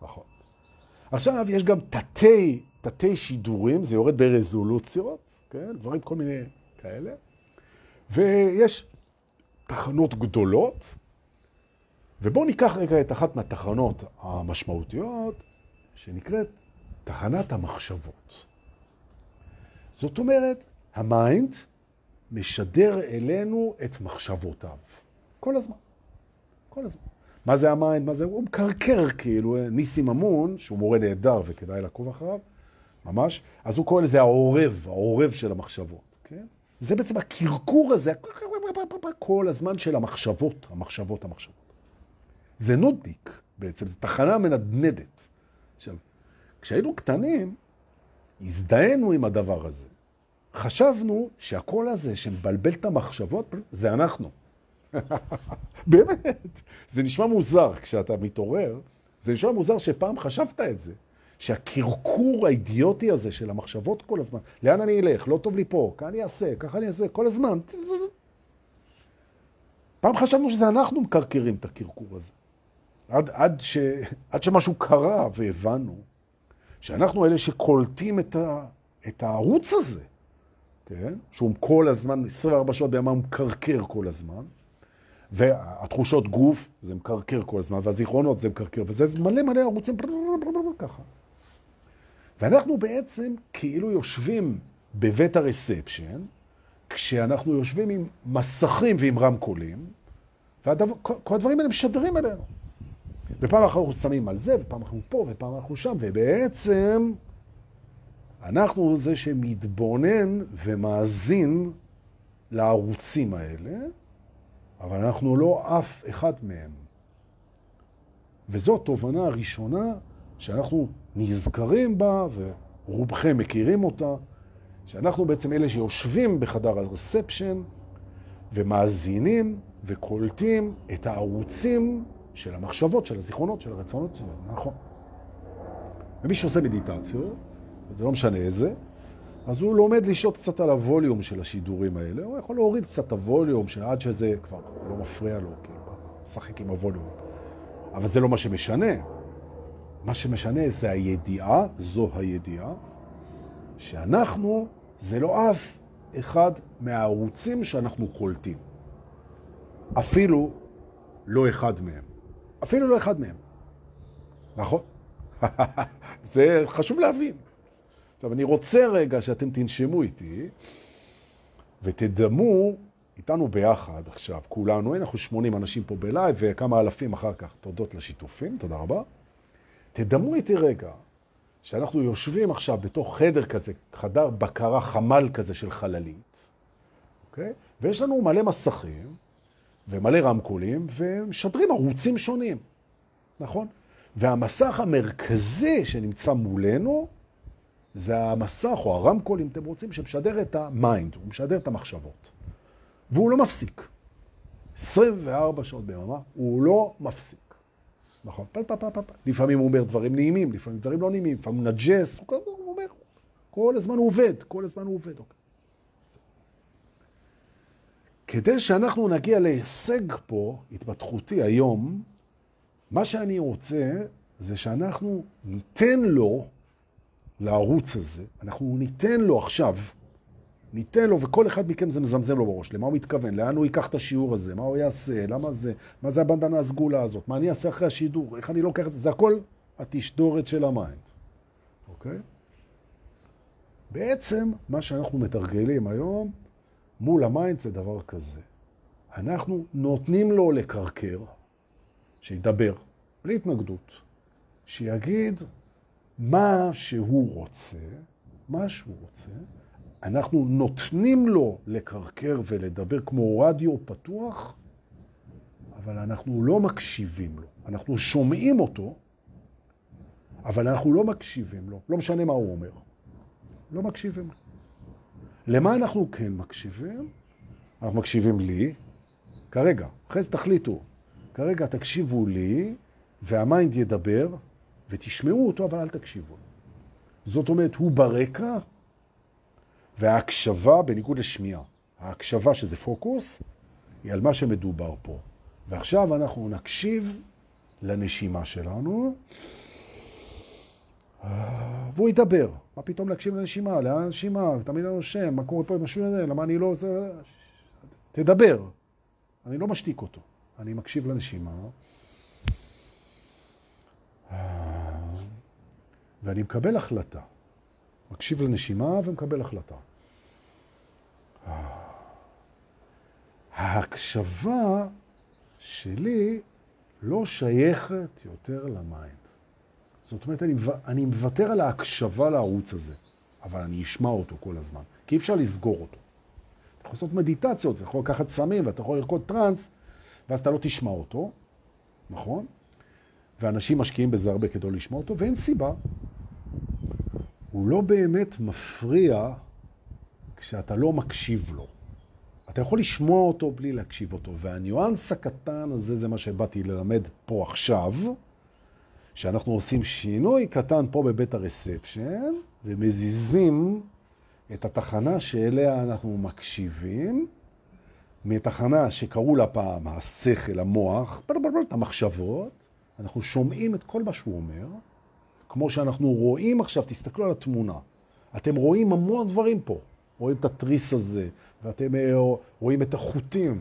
נכון. עכשיו יש גם תתי, תתי שידורים, זה יורד ברזולוציות, כן? דברים כל מיני כאלה. ויש תחנות גדולות, ובואו ניקח רגע את אחת מהתחנות המשמעותיות, שנקראת תחנת המחשבות. זאת אומרת, ה mind משדר אלינו את מחשבותיו. כל הזמן. כל הזמן. מה זה ה mind? מה זה? הוא מקרקר כאילו, ניסי ממון, שהוא מורה נהדר וכדאי לעקוב אחריו, ממש, אז הוא קורא לזה העורב, העורב של המחשבות, כן? זה בעצם הקרקור הזה, כל הזמן של המחשבות, המחשבות, המחשבות. זה נודניק בעצם, זו תחנה מנדנדת. עכשיו, כשהיינו קטנים, הזדהינו עם הדבר הזה. חשבנו שהקול הזה שמבלבל את המחשבות, זה אנחנו. [laughs] באמת, זה נשמע מוזר כשאתה מתעורר, זה נשמע מוזר שפעם חשבת את זה, שהקרקור האידיוטי הזה של המחשבות כל הזמן, לאן אני אלך, לא טוב לי פה, ככה אני אעשה, ככה אני אעשה, כל הזמן. פעם חשבנו שזה אנחנו מקרקרים את הקרקור הזה. עד, עד, ש, עד שמשהו קרה והבנו שאנחנו אלה שקולטים את, ה, את הערוץ הזה, כן? שהוא כל הזמן, 24 שעות בימה הוא מקרקר כל הזמן, והתחושות גוף זה מקרקר כל הזמן, והזיכרונות זה מקרקר, וזה מלא מלא ערוצים ככה. ואנחנו בעצם כאילו יושבים בבית הרספשן, כשאנחנו יושבים עם מסכים ועם רמקולים, וכל הדברים האלה משדרים אלינו. ופעם אחת אנחנו שמים על זה, ופעם אנחנו פה, ופעם אנחנו שם, ובעצם אנחנו זה שמתבונן ומאזין לערוצים האלה, אבל אנחנו לא אף אחד מהם. וזו התובנה הראשונה שאנחנו נזכרים בה, ורובכם מכירים אותה, שאנחנו בעצם אלה שיושבים בחדר הרספשן ומאזינים וקולטים את הערוצים של המחשבות, של הזיכרונות, של הרצונות שלנו, נכון. ומי שעושה מדיטציות, וזה לא משנה איזה, אז הוא לומד לשלוט קצת על הווליום של השידורים האלה, הוא יכול להוריד קצת את הווליום, שעד שזה כבר לא מפריע לו, הוא משחק עם הווליום. אבל זה לא מה שמשנה. מה שמשנה זה הידיעה, זו הידיעה, שאנחנו, זה לא אף אחד מהערוצים שאנחנו קולטים. אפילו לא אחד מהם. אפילו לא אחד מהם. נכון? [laughs] זה חשוב להבין. עכשיו, אני רוצה רגע שאתם תנשמו איתי ותדמו איתנו ביחד עכשיו, כולנו, אנחנו 80 אנשים פה בלייב וכמה אלפים אחר כך, תודות לשיתופים, תודה רבה. תדמו איתי רגע שאנחנו יושבים עכשיו בתוך חדר כזה, חדר בקרה חמ"ל כזה של חללית, אוקיי? ויש לנו מלא מסכים ומלא רמקולים ומשדרים ערוצים שונים, נכון? והמסך המרכזי שנמצא מולנו זה המסך או הרמקול, אם אתם רוצים, שמשדר את ה mind, הוא משדר את המחשבות. והוא לא מפסיק. 24 שעות ביממה, הוא לא מפסיק. נכון, פל פל פל פל פל. לפעמים הוא אומר דברים נעימים, לפעמים דברים לא נעימים, לפעמים הוא נג'ס, הוא, אומר, כל הזמן הוא עובד, כל הזמן הוא עובד. אוקיי. כדי שאנחנו נגיע להישג פה, התפתחותי היום, מה שאני רוצה זה שאנחנו ניתן לו, לערוץ הזה, אנחנו ניתן לו עכשיו, ניתן לו, וכל אחד מכם זה מזמזם לו בראש, למה הוא מתכוון, לאן הוא ייקח את השיעור הזה, מה הוא יעשה, למה זה, מה זה הבנדנה הסגולה הזאת, מה אני אעשה אחרי השידור, איך אני לוקח את זה, זה הכל התשדורת של ה mind, אוקיי? בעצם מה שאנחנו מתרגלים היום מול ה mind זה דבר כזה. אנחנו נותנים לו לקרקר, שידבר, בלי התנגדות, שיגיד מה שהוא רוצה, מה שהוא רוצה, אנחנו נותנים לו לקרקר ולדבר כמו רדיו פתוח, אבל אנחנו לא מקשיבים לו. אנחנו שומעים אותו, אבל אנחנו לא מקשיבים לו. לא משנה מה הוא אומר. לא מקשיבים לו. למה אנחנו כן מקשיבים? אנחנו מקשיבים לי, כרגע, אחרי זה תחליטו. כרגע תקשיבו לי, והמיינד ידבר, ותשמעו אותו, אבל אל תקשיבו. זאת אומרת, הוא ברקע, וההקשבה, בניגוד לשמיעה, ההקשבה שזה פוקוס, היא על מה שמדובר פה. ועכשיו אנחנו נקשיב לנשימה שלנו, והוא ידבר. מה פתאום להקשיב לנשימה? לאן הנשימה? תמיד אני נושם, מה קורה פה עם משהו הזה? למה אני לא... תדבר. אני לא משתיק אותו. אני מקשיב לנשימה. ואני מקבל החלטה. מקשיב לנשימה ומקבל החלטה. ההקשבה שלי לא שייכת יותר ל mind. זאת אומרת, אני, אני מוותר על ההקשבה לערוץ הזה, אבל אני אשמע אותו כל הזמן, כי אי אפשר לסגור אותו. אתה יכול לעשות מדיטציות, אתה יכול לקחת סמים, ואתה יכול לרקוד טרנס, ואז אתה לא תשמע אותו, נכון? ואנשים משקיעים בזה הרבה כדי לשמוע אותו, ואין סיבה. הוא לא באמת מפריע כשאתה לא מקשיב לו. אתה יכול לשמוע אותו בלי להקשיב אותו, והניואנס הקטן הזה זה מה שבאתי ללמד פה עכשיו, שאנחנו עושים שינוי קטן פה בבית הרספשן, ומזיזים את התחנה שאליה אנחנו מקשיבים, מתחנה שקראו לה פעם השכל, המוח, המחשבות, אנחנו שומעים את כל מה שהוא אומר, כמו שאנחנו רואים עכשיו, תסתכלו על התמונה. אתם רואים המון דברים פה. רואים את התריס הזה, ואתם אה, רואים את החוטים,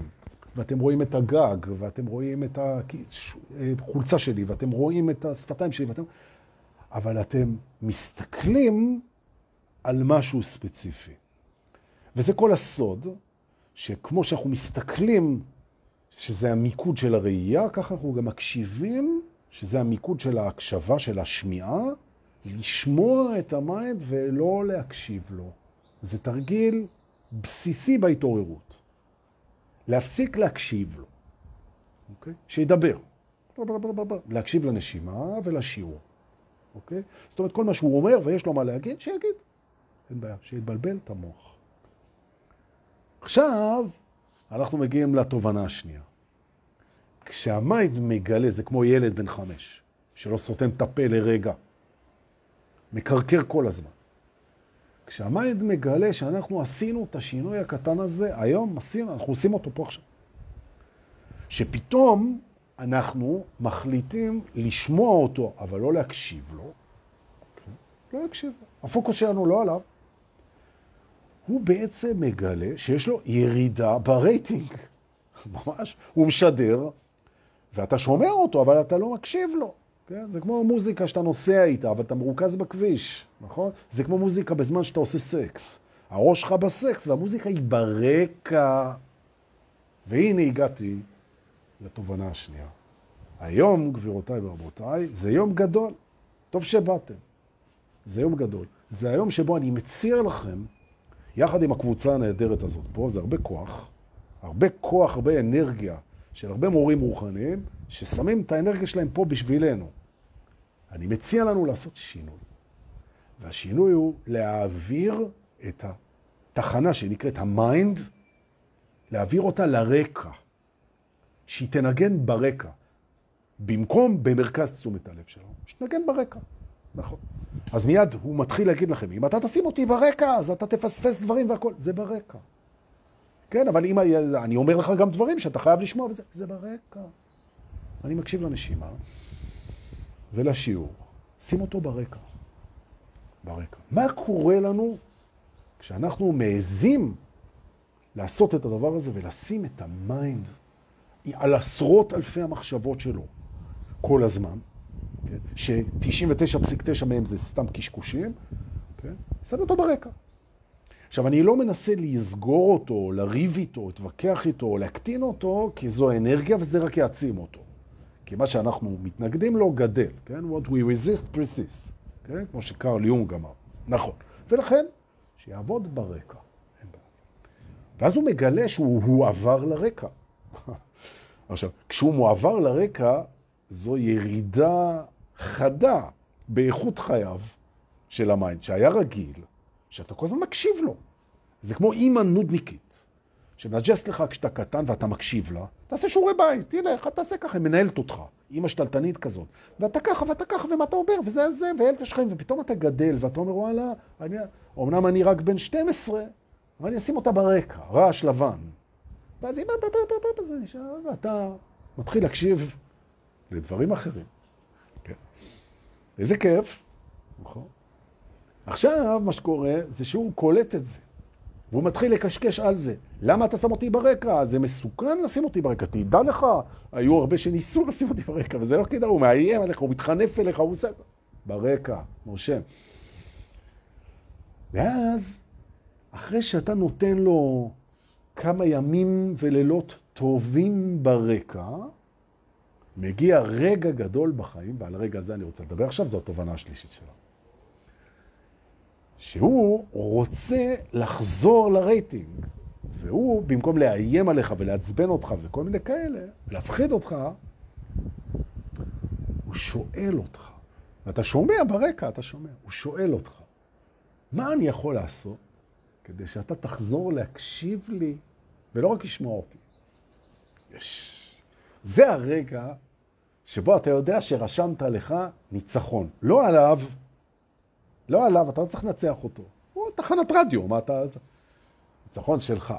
ואתם רואים את הגג, ואתם רואים את החולצה שלי, ואתם רואים את השפתיים שלי, ואתם... אבל אתם מסתכלים על משהו ספציפי. וזה כל הסוד, שכמו שאנחנו מסתכלים, שזה המיקוד של הראייה, ככה אנחנו גם מקשיבים, שזה המיקוד של ההקשבה, של השמיעה, לשמוע את ה mind ולא להקשיב לו. זה תרגיל בסיסי בהתעוררות. להפסיק להקשיב לו, אוקיי? שידבר. להקשיב לנשימה ולשיעור, אוקיי? זאת אומרת, כל מה שהוא אומר ויש לו מה להגיד, שיגיד. אין בעיה, שיתבלבל את המוח. עכשיו, אנחנו מגיעים לתובנה השנייה. כשהמייד מגלה, זה כמו ילד בן חמש, שלא סותם את הפה לרגע, מקרקר כל הזמן. כשהמייד מגלה שאנחנו עשינו את השינוי הקטן הזה, היום עשינו, אנחנו עושים אותו פה עכשיו. שפתאום אנחנו מחליטים לשמוע אותו, אבל לא להקשיב לו. לא להקשיב לו. הפוקוס שלנו לא עליו. הוא בעצם מגלה שיש לו ירידה ברייטינג. [laughs] ממש. הוא משדר, ואתה שומע אותו, אבל אתה לא מקשיב לו. כן? זה כמו מוזיקה שאתה נוסע איתה, אבל אתה מרוכז בכביש, נכון? זה כמו מוזיקה בזמן שאתה עושה סקס. הראש שלך בסקס והמוזיקה היא ברקע. והנה הגעתי לתובנה השנייה. היום, גבירותיי ורבותיי, זה יום גדול. טוב שבאתם. זה יום גדול. זה היום שבו אני מציע לכם יחד עם הקבוצה הנהדרת הזאת פה, זה הרבה כוח, הרבה כוח, הרבה אנרגיה של הרבה מורים רוחניים, ששמים את האנרגיה שלהם פה בשבילנו. אני מציע לנו לעשות שינוי. והשינוי הוא להעביר את התחנה שנקראת ה mind, להעביר אותה לרקע, שהיא תנגן ברקע. במקום במרכז תשומת הלב שלו, שתנגן ברקע. נכון. אז מיד הוא מתחיל להגיד לכם, אם אתה תשים אותי ברקע, אז אתה תפספס דברים והכל. זה ברקע. כן, אבל אם אני אומר לך גם דברים שאתה חייב לשמוע, וזה, זה ברקע. אני מקשיב לנשימה ולשיעור. שים אותו ברקע. ברקע. מה קורה לנו כשאנחנו מעזים לעשות את הדבר הזה ולשים את ה mind על עשרות אלפי המחשבות שלו כל הזמן, כן? ש-99.9 מהם זה סתם קשקושים, כן? שם אותו ברקע. עכשיו, אני לא מנסה לסגור אותו, לריב איתו, להתווכח איתו, להקטין אותו, כי זו אנרגיה וזה רק יעצים אותו. כי מה שאנחנו מתנגדים לו גדל, כן? What we resist, persist, כן? כמו שקרל יונג אמר. נכון. ולכן, שיעבוד ברקע. ואז הוא מגלה שהוא עבר לרקע. [laughs] עכשיו, כשהוא מועבר לרקע, זו ירידה חדה באיכות חייו של ה mind, שהיה רגיל, שאתה כל הזמן מקשיב לו. זה כמו אימא נודניקית, שמנג'סת לך כשאתה קטן ואתה מקשיב לה, תעשה שיעורי בית, תלך, תעשה ככה, היא מנהלת אותך, אימא שתלטנית כזאת. ואתה ככה, ואתה ככה, ומה אתה אומר, וזה זה, וילד השכם, ופתאום אתה גדל, ואתה אומר, וואלה, אני, אמנם אני רק בן 12, אבל אני אשים אותה ברקע, רעש לבן. ואז אימא, זה נשאר, ואתה מתחיל להקשיב לדברים אחרים. כן. איזה כיף, נכון? עכשיו, מה שקורה זה שהוא קולט את זה. והוא מתחיל לקשקש על זה. למה אתה שם אותי ברקע? זה מסוכן לשים אותי ברקע. תדע לך, היו הרבה שניסו [laughs] לשים אותי ברקע, וזה לא כדאי, הוא מאיים עליך, הוא מתחנף אליך, הוא עושה... ברקע, משה. ואז, אחרי שאתה נותן לו כמה ימים ולילות טובים ברקע, מגיע רגע גדול בחיים, ועל הרגע הזה אני רוצה לדבר עכשיו, זו התובנה השלישית שלו. שהוא רוצה לחזור לרייטינג, והוא, במקום לאיים עליך ולעצבן אותך וכל מיני כאלה, להפחיד אותך, הוא שואל אותך. ואתה שומע ברקע, אתה שומע. הוא שואל אותך, מה אני יכול לעשות כדי שאתה תחזור להקשיב לי, ולא רק לשמוע אותי? יש. זה הרגע שבו אתה יודע שרשמת לך ניצחון. לא עליו, לא עליו, אתה לא צריך לנצח אותו. הוא תחנת רדיו, מה אתה... ניצחון שלך,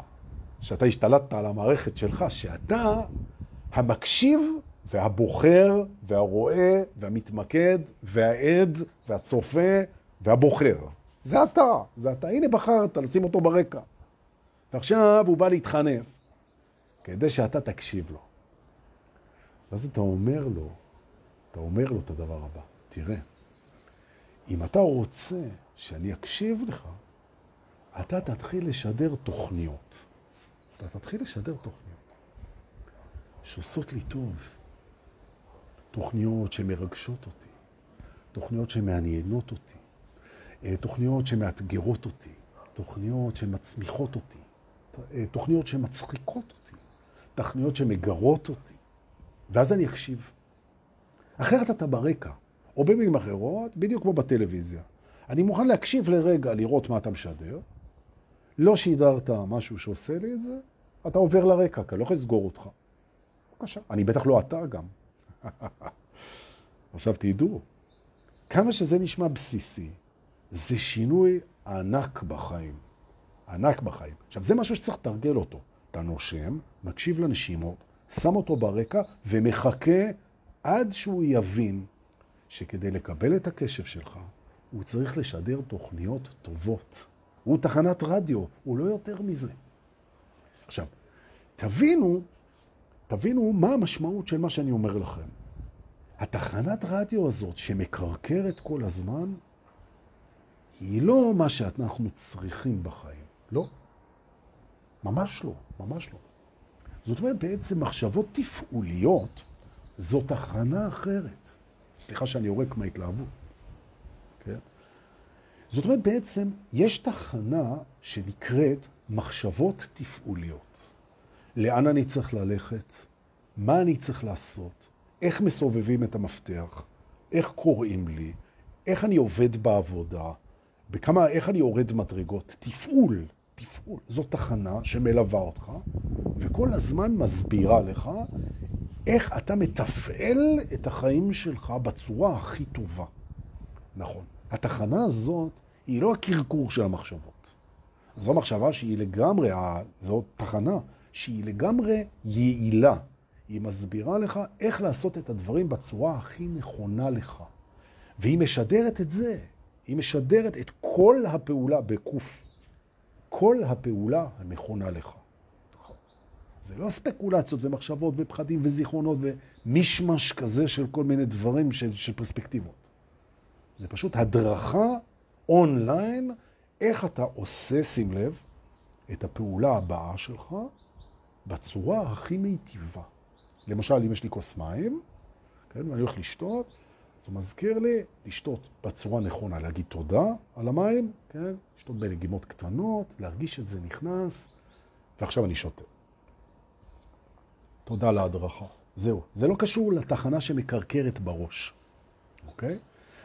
שאתה השתלטת על המערכת שלך, שאתה המקשיב והבוחר והרואה והמתמקד והעד והצופה והבוחר. זה אתה, זה אתה. הנה בחרת לשים אותו ברקע. ועכשיו הוא בא להתחנף כדי שאתה תקשיב לו. ואז אתה אומר לו, אתה אומר לו את הדבר הבא, תראה, אם אתה רוצה שאני אקשיב לך, אתה תתחיל לשדר תוכניות. אתה תתחיל לשדר תוכניות שעושות לי טוב. תוכניות שמרגשות אותי, תוכניות שמעניינות אותי, אה, תוכניות שמאתגרות אותי, תוכניות שמצמיחות אותי, אה, תוכניות שמצחיקות אותי, תוכניות שמגרות אותי. ואז אני אקשיב. אחרת אתה ברקע. או במילים אחרות, בדיוק כמו בטלוויזיה. אני מוכן להקשיב לרגע, לראות מה אתה משדר. לא שידרת משהו שעושה לי את זה, אתה עובר לרקע, כי אני לא יכול לסגור אותך. בבקשה. אני בטח לא אתה גם. [laughs] עכשיו תדעו, כמה שזה נשמע בסיסי, זה שינוי ענק בחיים. ענק בחיים. עכשיו, זה משהו שצריך לתרגל אותו. אתה נושם, מקשיב לנשימות, שם אותו ברקע ומחכה עד שהוא יבין שכדי לקבל את הקשב שלך, הוא צריך לשדר תוכניות טובות. הוא תחנת רדיו, הוא לא יותר מזה. עכשיו, תבינו, תבינו מה המשמעות של מה שאני אומר לכם. התחנת רדיו הזאת שמקרקרת כל הזמן, היא לא מה שאנחנו צריכים בחיים. לא. ממש לא, ממש לא. זאת אומרת, בעצם מחשבות תפעוליות זו תחנה אחרת. סליחה שאני יורק מההתלהבות. כן? זאת אומרת, בעצם יש תחנה שנקראת מחשבות תפעוליות. לאן אני צריך ללכת? מה אני צריך לעשות? איך מסובבים את המפתח? איך קוראים לי? איך אני עובד בעבודה? בכמה, איך אני יורד מדרגות? תפעול, תפעול. זו תחנה שמלווה אותך, וכל הזמן מסבירה לך איך אתה מתפעל את החיים שלך בצורה הכי טובה. נכון. התחנה הזאת היא לא הקרקור של המחשבות. זו מחשבה שהיא לגמרי, זו תחנה שהיא לגמרי יעילה. היא מסבירה לך איך לעשות את הדברים בצורה הכי נכונה לך. והיא משדרת את זה. היא משדרת את כל הפעולה בקוף. כל הפעולה הנכונה לך. זה לא ספקולציות ומחשבות ופחדים וזיכרונות ומישמש כזה של כל מיני דברים של, של פרספקטיבות. זה פשוט הדרכה אונליין, איך אתה עושה, שים לב, את הפעולה הבאה שלך בצורה הכי מיטיבה. למשל, אם יש לי כוס מים, כן, ואני הולך לשתות, הוא מזכיר לי לשתות בצורה נכונה, להגיד תודה על המים, כן, לשתות בלגימות קטנות, להרגיש את זה נכנס, ועכשיו אני שותה. תודה להדרכה. זהו. זה לא קשור לתחנה שמקרקרת בראש, אוקיי?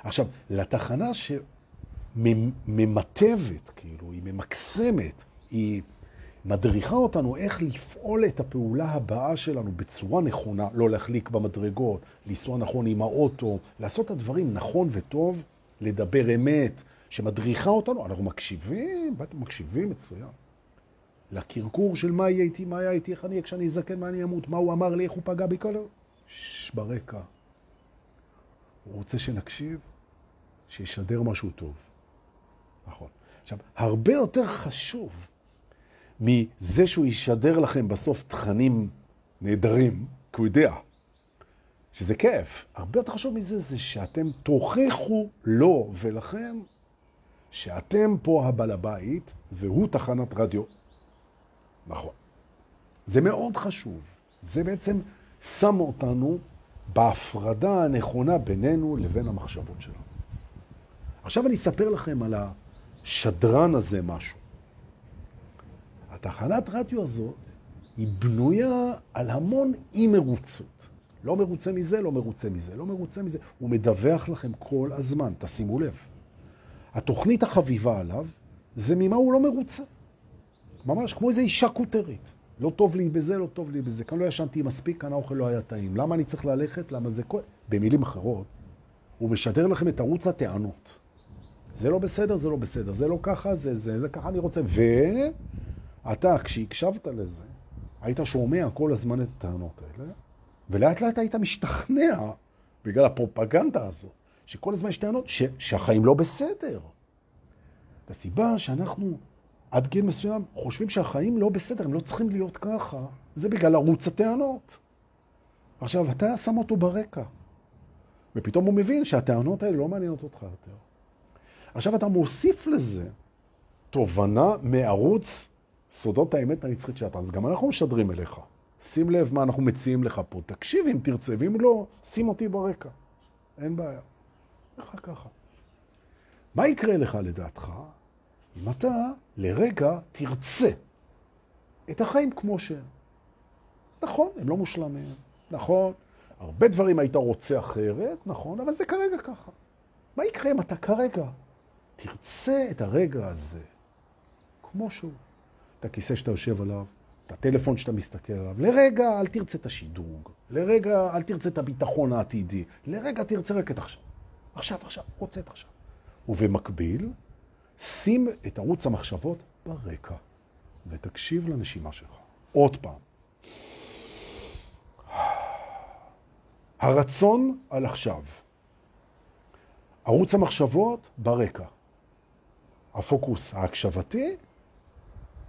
עכשיו, לתחנה שממטבת, כאילו, היא ממקסמת, היא מדריכה אותנו איך לפעול את הפעולה הבאה שלנו בצורה נכונה, לא להחליק במדרגות, לנסוע נכון עם האוטו, לעשות את הדברים נכון וטוב, לדבר אמת, שמדריכה אותנו, אנחנו מקשיבים, מקשיבים מצוין. לקרקור של מה יהיה איתי, מה היה איתי, איך אני אהיה כשאני אזקן, מה אני אמות, מה הוא אמר לי, איך הוא פגע בי, כל... שש, ברקע. הוא רוצה שנקשיב, שישדר משהו טוב. נכון. עכשיו, הרבה יותר חשוב מזה שהוא ישדר לכם בסוף תכנים נהדרים, כי הוא יודע שזה כיף. הרבה יותר חשוב מזה זה שאתם תוכיחו לו ולכם שאתם פה הבעל הבית והוא תחנת רדיו נכון. זה מאוד חשוב. זה בעצם שם אותנו בהפרדה הנכונה בינינו לבין המחשבות שלנו. עכשיו אני אספר לכם על השדרן הזה משהו. התחנת רדיו הזאת היא בנויה על המון אי מרוצות. לא מרוצה מזה, לא מרוצה מזה, לא מרוצה מזה. הוא מדווח לכם כל הזמן, תשימו לב. התוכנית החביבה עליו זה ממה הוא לא מרוצה. ממש כמו איזו אישה כותרית. לא טוב לי בזה, לא טוב לי בזה. כאן לא ישנתי מספיק, כאן האוכל לא היה טעים. למה אני צריך ללכת? למה זה כל... במילים אחרות, הוא משדר לכם את ערוץ הטענות. זה לא בסדר, זה לא בסדר, זה לא ככה, זה זה, זה ככה אני רוצה. ואתה, כשהקשבת לזה, היית שומע כל הזמן את הטענות האלה, ולאט לאט היית משתכנע, בגלל הפרופגנדה הזו, שכל הזמן יש טענות ש... שהחיים לא בסדר. הסיבה שאנחנו עד גיל מסוים חושבים שהחיים לא בסדר, הם לא צריכים להיות ככה. זה בגלל ערוץ הטענות. עכשיו, אתה שם אותו ברקע, ופתאום הוא מבין שהטענות האלה לא מעניינות אותך יותר. עכשיו אתה מוסיף לזה תובנה מערוץ סודות האמת הנצחית שאתה. אז גם אנחנו משדרים אליך. שים לב מה אנחנו מציעים לך פה. תקשיב אם תרצה, ואם לא, שים אותי ברקע. אין בעיה. ככה ככה. מה יקרה לך לדעתך אם אתה לרגע תרצה את החיים כמו שהם. נכון, הם לא מושלמים, נכון, הרבה דברים היית רוצה אחרת, נכון, אבל זה כרגע ככה. מה יקרה אם אתה כרגע תרצה את הרגע הזה כמו שהוא? את הכיסא שאתה יושב עליו, את הטלפון שאתה מסתכל עליו. לרגע אל תרצה את השדרוג, לרגע אל תרצה את הביטחון העתידי, לרגע תרצה רק את עכשיו. עכשיו, עכשיו, רוצה את עכשיו. ובמקביל, שים את ערוץ המחשבות ברקע, ותקשיב לנשימה שלך. עוד פעם. הרצון על עכשיו. ערוץ המחשבות ברקע. הפוקוס ההקשבתי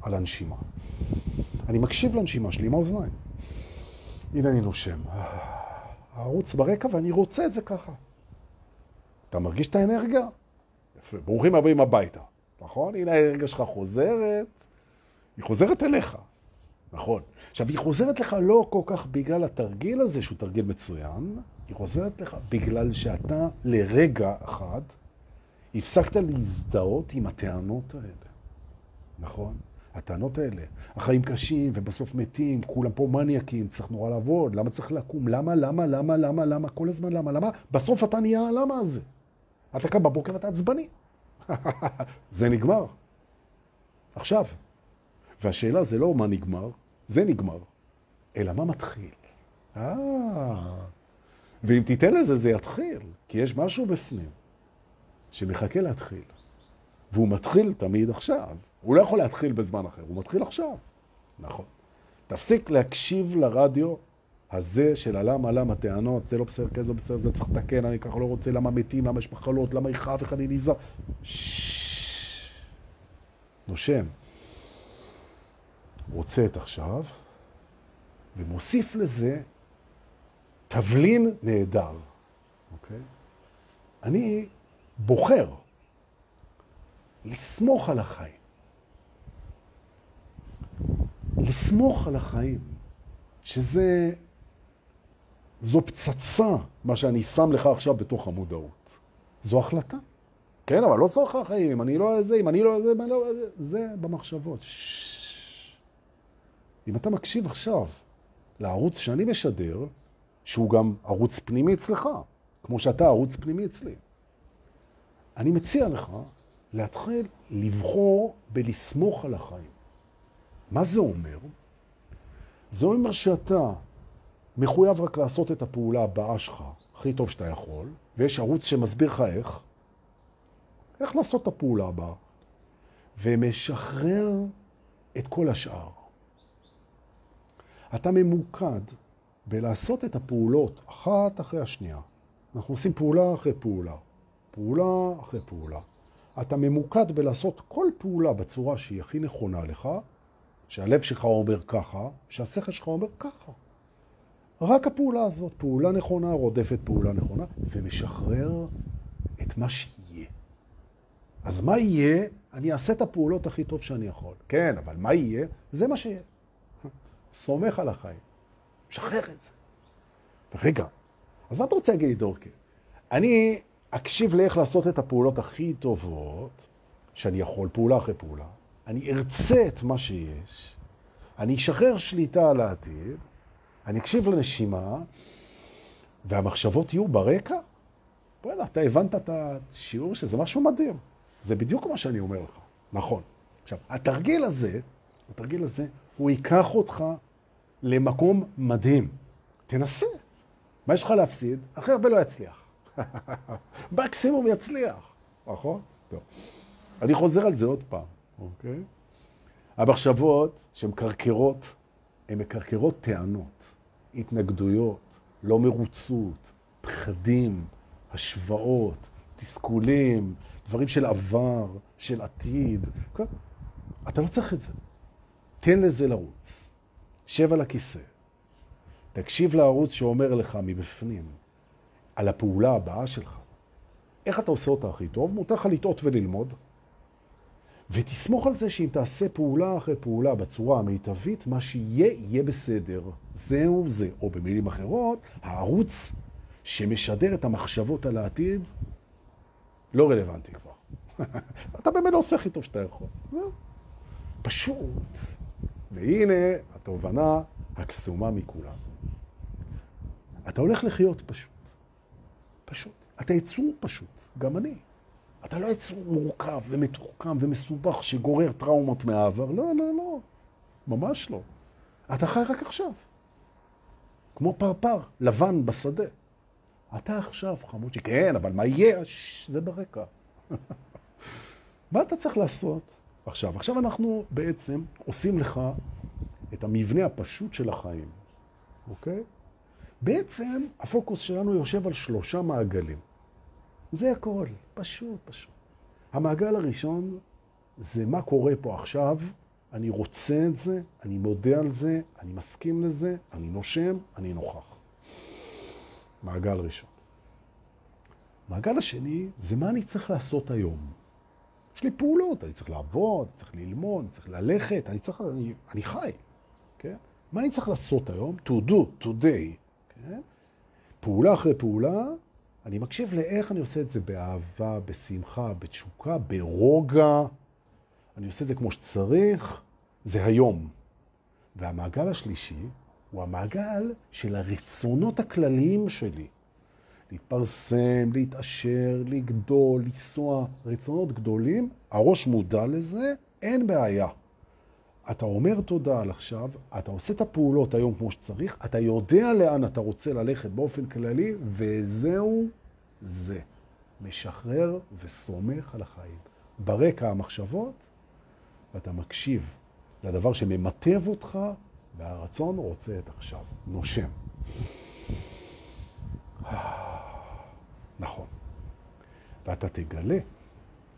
על הנשימה. אני מקשיב לנשימה שלי עם האוזניים. הנה אני נושם. הערוץ ברקע ואני רוצה את זה ככה. אתה מרגיש את האנרגיה? יפה. ברוכים הבאים הביתה. נכון? הנה האנרגיה שלך חוזרת, היא חוזרת אליך. נכון. עכשיו, היא חוזרת לך לא כל כך בגלל התרגיל הזה, שהוא תרגיל מצוין, היא חוזרת לך בגלל שאתה לרגע אחד הפסקת להזדהות עם הטענות האלה, נכון? הטענות האלה, החיים קשים ובסוף מתים, כולם פה מניאקים, צריך נורא לעבוד, למה צריך לקום, למה, למה, למה, למה, למה, כל הזמן למה, למה, בסוף אתה נהיה הלמה הזה. אתה קם בבוקר ואתה עצבני. [laughs] זה נגמר. עכשיו. והשאלה זה לא מה נגמר, זה נגמר, אלא מה מתחיל. אה, ואם תיתן לזה, זה יתחיל, כי יש משהו בפנים שמחכה להתחיל. והוא מתחיל תמיד עכשיו. הוא לא יכול להתחיל בזמן אחר, הוא מתחיל עכשיו. נכון. תפסיק להקשיב לרדיו הזה של הלמה, למה, טענות, זה לא בסדר, כן, זה בסדר, זה צריך לתקן, אני ככה לא רוצה, למה מתים, למה יש מחלות, למה יכאב, איך אני נזהר. נושם. רוצת עכשיו, ומוסיף לזה תבלין נהדר, אוקיי? אני בוחר לסמוך על החיים. לסמוך על החיים, שזה, זו פצצה, מה שאני שם לך עכשיו בתוך המודעות. זו החלטה. כן, אבל לא על החיים, אם אני לא זה, אם אני לא זה, אם אני לא זה, זה במחשבות. שש. אם אתה מקשיב עכשיו לערוץ שאני משדר, שהוא גם ערוץ פנימי אצלך, כמו שאתה ערוץ פנימי אצלי, אני מציע לך להתחיל לבחור בלסמוך על החיים. מה זה אומר? זה אומר שאתה מחויב רק לעשות את הפעולה הבאה שלך, הכי טוב שאתה יכול, ויש ערוץ שמסביר לך איך, איך לעשות את הפעולה הבאה, ומשחרר את כל השאר. אתה ממוקד בלעשות את הפעולות אחת אחרי השנייה. אנחנו עושים פעולה אחרי פעולה, פעולה אחרי פעולה. אתה ממוקד בלעשות כל פעולה בצורה שהיא הכי נכונה לך, שהלב שלך אומר ככה, שהשכל שלך אומר ככה. רק הפעולה הזאת, פעולה נכונה רודפת פעולה נכונה, ומשחרר את מה שיהיה. אז מה יהיה? אני אעשה את הפעולות הכי טוב שאני יכול. כן, אבל מה יהיה? זה מה שיהיה. סומך על החיים. משחרר את זה. רגע, אז מה אתה רוצה להגיד לי, דורקי? אני אקשיב לאיך לעשות את הפעולות הכי טובות, שאני יכול, פעולה אחרי פעולה. אני ארצה את מה שיש, אני אשחרר שליטה על העתיד, אני אקשיב לנשימה, והמחשבות יהיו ברקע. בוא'נה, אתה הבנת את השיעור שזה משהו מדהים. זה בדיוק מה שאני אומר לך. נכון. עכשיו, התרגיל הזה, התרגיל הזה, הוא ייקח אותך למקום מדהים. תנסה. מה יש לך להפסיד? הכי הרבה לא יצליח. [laughs] מקסימום יצליח, נכון? טוב. אני חוזר על זה עוד פעם, אוקיי? המחשבות שמקרקרות, הן מקרקרות טענות, התנגדויות, לא מרוצות, פחדים, השוואות, תסכולים, דברים של עבר, של עתיד. אתה לא צריך את זה. תן לזה לרוץ. שב על הכיסא. תקשיב לערוץ שאומר לך מבפנים על הפעולה הבאה שלך. איך אתה עושה אותה הכי טוב? מותר לך לטעות וללמוד. ותסמוך על זה שאם תעשה פעולה אחרי פעולה בצורה המיטבית, מה שיהיה, יהיה בסדר. זהו זה. או במילים אחרות, הערוץ שמשדר את המחשבות על העתיד לא רלוונטי כבר. [laughs] אתה באמת לא עושה הכי טוב שאתה יכול. זהו. פשוט. והנה התובנה הקסומה מכולם. אתה הולך לחיות פשוט. פשוט. אתה יצור פשוט, גם אני. אתה לא יצור מורכב ומתוחכם ומסובך שגורר טראומות מהעבר. לא, לא, לא. ממש לא. אתה חי רק עכשיו. כמו פרפר, לבן בשדה. אתה עכשיו, חמוד שכן, אבל מה יהיה? זה ברקע. [laughs] מה אתה צריך לעשות עכשיו? עכשיו אנחנו בעצם עושים לך את המבנה הפשוט של החיים, אוקיי? בעצם הפוקוס שלנו יושב על שלושה מעגלים. זה הכל, פשוט, פשוט. המעגל הראשון זה מה קורה פה עכשיו, אני רוצה את זה, אני מודה על זה, אני מסכים לזה, אני נושם, אני נוכח. מעגל ראשון. מעגל השני זה מה אני צריך לעשות היום. יש לי פעולות, אני צריך לעבוד, אני צריך ללמוד, אני צריך ללכת, אני צריך, אני, אני חי, כן? מה אני צריך לעשות היום? To do, today, כן? פעולה אחרי פעולה, אני מקשיב לאיך אני עושה את זה באהבה, בשמחה, בתשוקה, ברוגע. אני עושה את זה כמו שצריך, זה היום. והמעגל השלישי הוא המעגל של הרצונות הכלליים שלי. להתפרסם, להתעשר, לגדול, לנסוע, רצונות גדולים, הראש מודע לזה, אין בעיה. אתה אומר תודה על עכשיו, אתה עושה את הפעולות היום כמו שצריך, אתה יודע לאן אתה רוצה ללכת באופן כללי, וזהו זה. משחרר וסומך על החיים. ברקע המחשבות, ואתה מקשיב לדבר שממטב אותך, והרצון רוצה את עכשיו. נושם. [sighs] נכון. ואתה תגלה,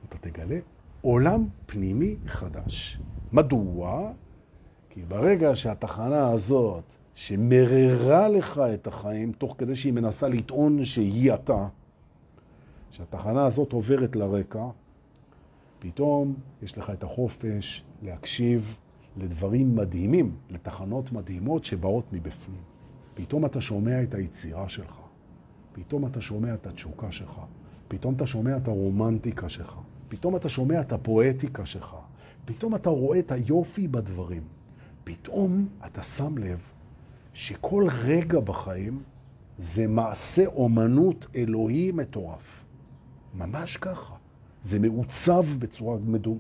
אתה תגלה עולם פנימי חדש. מדוע? כי ברגע שהתחנה הזאת, שמררה לך את החיים, תוך כדי שהיא מנסה לטעון שהיא אתה, שהתחנה הזאת עוברת לרקע, פתאום יש לך את החופש להקשיב לדברים מדהימים, לתחנות מדהימות שבאות מבפנים. פתאום אתה שומע את היצירה שלך, פתאום אתה שומע את התשוקה שלך, פתאום אתה שומע את הרומנטיקה שלך, פתאום אתה שומע את הפואטיקה שלך, פתאום אתה רואה את היופי בדברים. פתאום אתה שם לב שכל רגע בחיים זה מעשה אומנות אלוהי מטורף. ממש ככה. זה מעוצב בצורה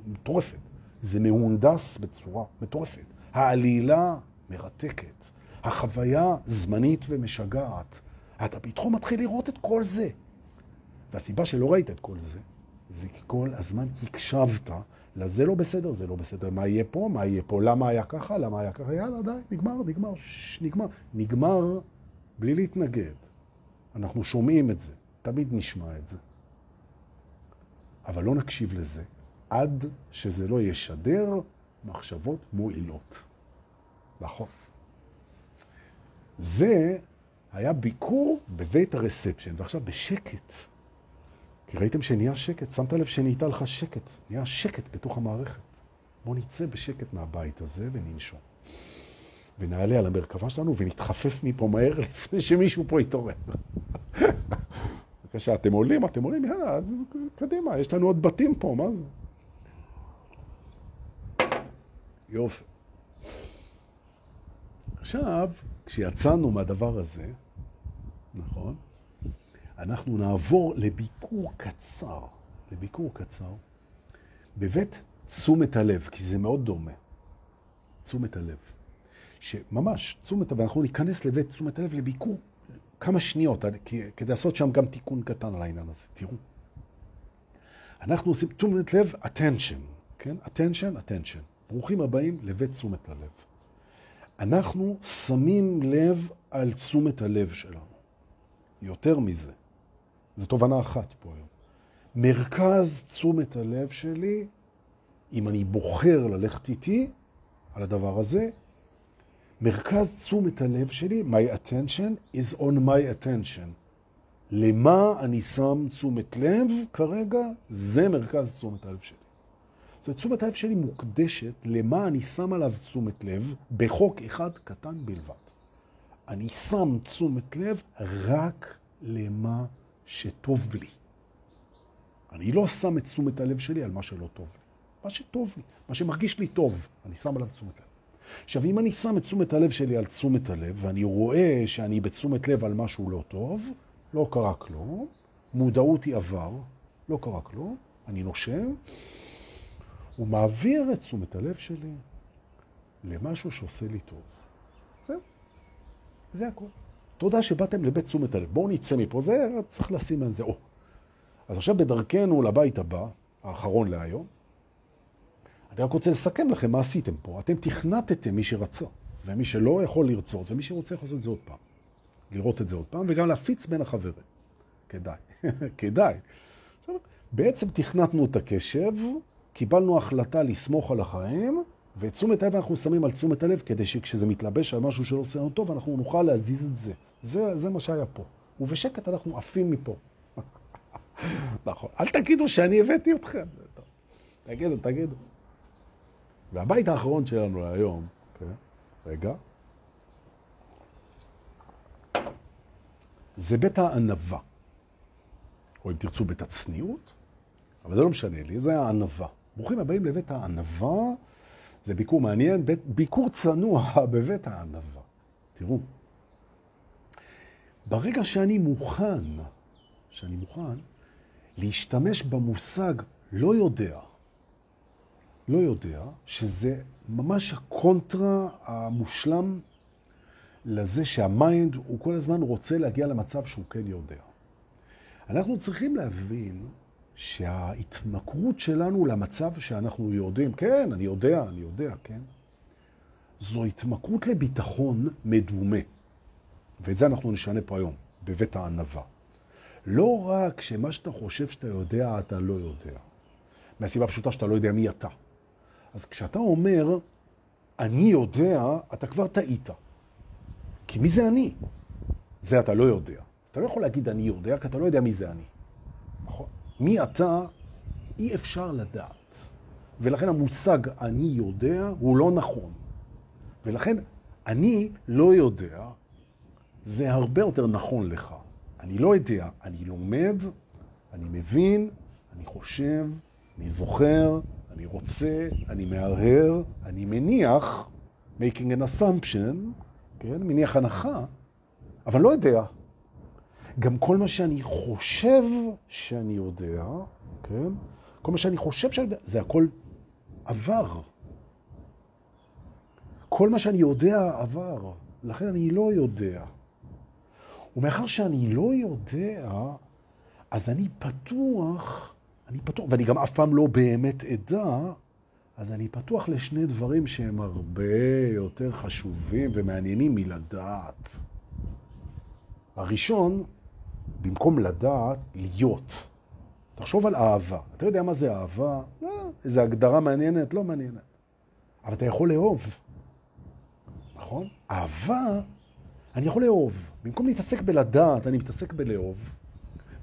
מטורפת. זה מהונדס בצורה מטורפת. העלילה מרתקת. החוויה זמנית ומשגעת. אתה פתאום מתחיל לראות את כל זה. והסיבה שלא ראית את כל זה, זה כי כל הזמן הקשבת לזה לא בסדר, זה לא בסדר. מה יהיה פה? מה יהיה פה? למה היה ככה? למה היה ככה? יאללה, די, נגמר, נגמר, ש, נגמר. נגמר בלי להתנגד. אנחנו שומעים את זה, תמיד נשמע את זה. אבל לא נקשיב לזה עד שזה לא ישדר מחשבות מועילות. נכון. זה היה ביקור בבית הרספשן, ועכשיו בשקט. כי ראיתם שנהיה שקט, שמת לב שנהייתה לך שקט, נהיה שקט בתוך המערכת. בוא נצא בשקט מהבית הזה וננשום. ונעלה על המרכבה שלנו ונתחפף מפה מהר [laughs] לפני שמישהו פה יתעורר. [laughs] בבקשה, אתם עולים, אתם עולים, יאללה, קדימה, יש לנו עוד בתים פה, מה זה? יופי. עכשיו, כשיצאנו מהדבר הזה, נכון? אנחנו נעבור לביקור קצר, לביקור קצר, בבית תשומת הלב, כי זה מאוד דומה. תשומת הלב. שממש, תשומת הלב, אנחנו ניכנס לבית תשומת הלב לביקור כמה שניות, כדי לעשות שם גם תיקון קטן על העניין הזה. תראו. אנחנו עושים תשומת לב, attention, כן? attention, attention. ברוכים הבאים לבית תשומת הלב. אנחנו שמים לב על תשומת הלב שלנו. יותר מזה. זו תובנה אחת פה היום. מרכז תשומת הלב שלי, אם אני בוחר ללכת איתי על הדבר הזה, מרכז תשומת הלב שלי, my attention is on my attention. למה אני שם תשומת לב כרגע, זה מרכז תשומת הלב שלי. זאת אומרת, תשומת הלב שלי מוקדשת למה אני שם עליו תשומת לב בחוק אחד קטן בלבד. אני שם תשומת לב רק למה שטוב לי. אני לא שם את תשומת הלב שלי על מה שלא טוב לי. מה שטוב לי, מה שמרגיש לי טוב, אני שם עליו תשומת לב. עכשיו, אם אני שם את תשומת הלב שלי על תשומת הלב, ואני רואה שאני בתשומת לב על משהו לא טוב, לא קרה כלום, מודעות היא עבר, לא קרה כלום, אני נושם, הוא מעביר את תשומת הלב שלי למשהו שעושה לי טוב. זהו, זה הכל. תודה שבאתם לבית תשומת הלב. בואו נצא מפה, זה צריך לשים על זה או. אז עכשיו בדרכנו לבית הבא, האחרון להיום, אני רק רוצה לסכם לכם מה עשיתם פה. אתם תכנתתם מי שרצה, ומי שלא יכול לרצות, ומי שרוצה יכול לעשות את זה עוד פעם. לראות את זה עוד פעם, וגם להפיץ בין החברים. כדאי, [laughs] כדאי. בעצם תכנתנו את הקשב, קיבלנו החלטה לסמוך על החיים, ואת תשומת הלב אנחנו שמים על תשומת הלב, כדי שכשזה מתלבש על משהו שלא עושה לנו טוב, אנחנו נוכל להזיז את זה. זה, זה מה שהיה פה. ובשקט אנחנו עפים מפה. [laughs] נכון. אל תגידו שאני הבאתי אתכם. תגידו, תגידו. והבית האחרון שלנו היום, כן? רגע, זה בית הענבה. או אם תרצו בית הצניעות, אבל זה לא משנה לי, זה הענבה. ברוכים הבאים לבית הענבה, זה ביקור מעניין, ביקור צנוע [laughs] בבית הענבה. תראו, ברגע שאני מוכן, שאני מוכן להשתמש במושג לא יודע, לא יודע, שזה ממש הקונטרה המושלם לזה שה mind הוא כל הזמן רוצה להגיע למצב שהוא כן יודע. אנחנו צריכים להבין שההתמכרות שלנו למצב שאנחנו יודעים, כן, אני יודע, אני יודע, כן, זו התמכרות לביטחון מדומה. ואת זה אנחנו נשנה פה היום, בבית הענבה. לא רק שמה שאתה חושב שאתה יודע, אתה לא יודע. מהסיבה הפשוטה שאתה לא יודע מי אתה. אז כשאתה אומר, אני יודע, אתה כבר טעית. כי מי זה אני? זה אתה לא יודע. אתה לא יכול להגיד אני יודע, כי אתה לא יודע מי זה אני. נכון? מי אתה, אי אפשר לדעת. ולכן המושג אני יודע הוא לא נכון. ולכן אני לא יודע, זה הרבה יותר נכון לך. אני לא יודע, אני לומד, אני מבין, אני חושב, אני זוכר, אני רוצה, אני מהרהר, אני מניח, making an assumption, כן? מניח הנחה, אבל לא יודע. גם כל מה שאני חושב שאני יודע, כן? כל מה שאני חושב שאני יודע, זה הכל עבר. כל מה שאני יודע עבר, לכן אני לא יודע. ומאחר שאני לא יודע, אז אני פתוח, אני פתוח, ואני גם אף פעם לא באמת אדע, אז אני פתוח לשני דברים שהם הרבה יותר חשובים ומעניינים מלדעת. הראשון, במקום לדעת, להיות. תחשוב על אהבה. אתה יודע מה זה אהבה? לא, איזו הגדרה מעניינת, לא מעניינת. אבל אתה יכול לאהוב. נכון? אהבה, אני יכול לאהוב. במקום להתעסק בלדעת, אני מתעסק בלאהוב.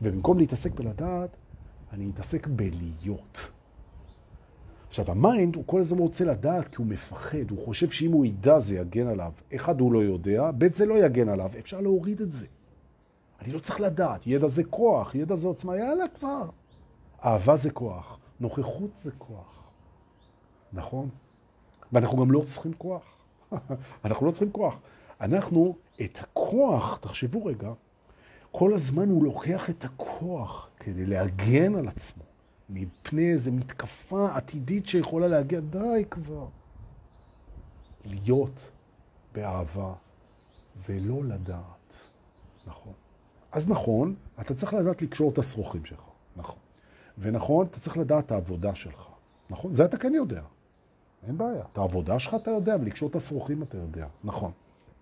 ובמקום להתעסק בלדעת, אני מתעסק בלהיות. עכשיו, ה mind הוא כל הזמן רוצה לדעת כי הוא מפחד, הוא חושב שאם הוא ידע זה יגן עליו. אחד, הוא לא יודע, ב', זה לא יגן עליו, אפשר להוריד את זה. אני לא צריך לדעת, ידע זה כוח, ידע זה עוצמה, יאללה כבר. אהבה זה כוח, נוכחות זה כוח. נכון? ואנחנו גם לא צריכים כוח. [laughs] אנחנו לא צריכים כוח. אנחנו, את הכוח, תחשבו רגע, כל הזמן הוא לוקח את הכוח כדי להגן על עצמו. מפני איזו מתקפה עתידית שיכולה להגיע, די כבר. להיות באהבה ולא לדעת, נכון. אז נכון, אתה צריך לדעת לקשור את השרוכים שלך, נכון. ונכון, אתה צריך לדעת את העבודה שלך, נכון? זה אתה כן יודע, אין בעיה. את העבודה שלך אתה יודע, ולקשור את השרוכים אתה יודע, נכון.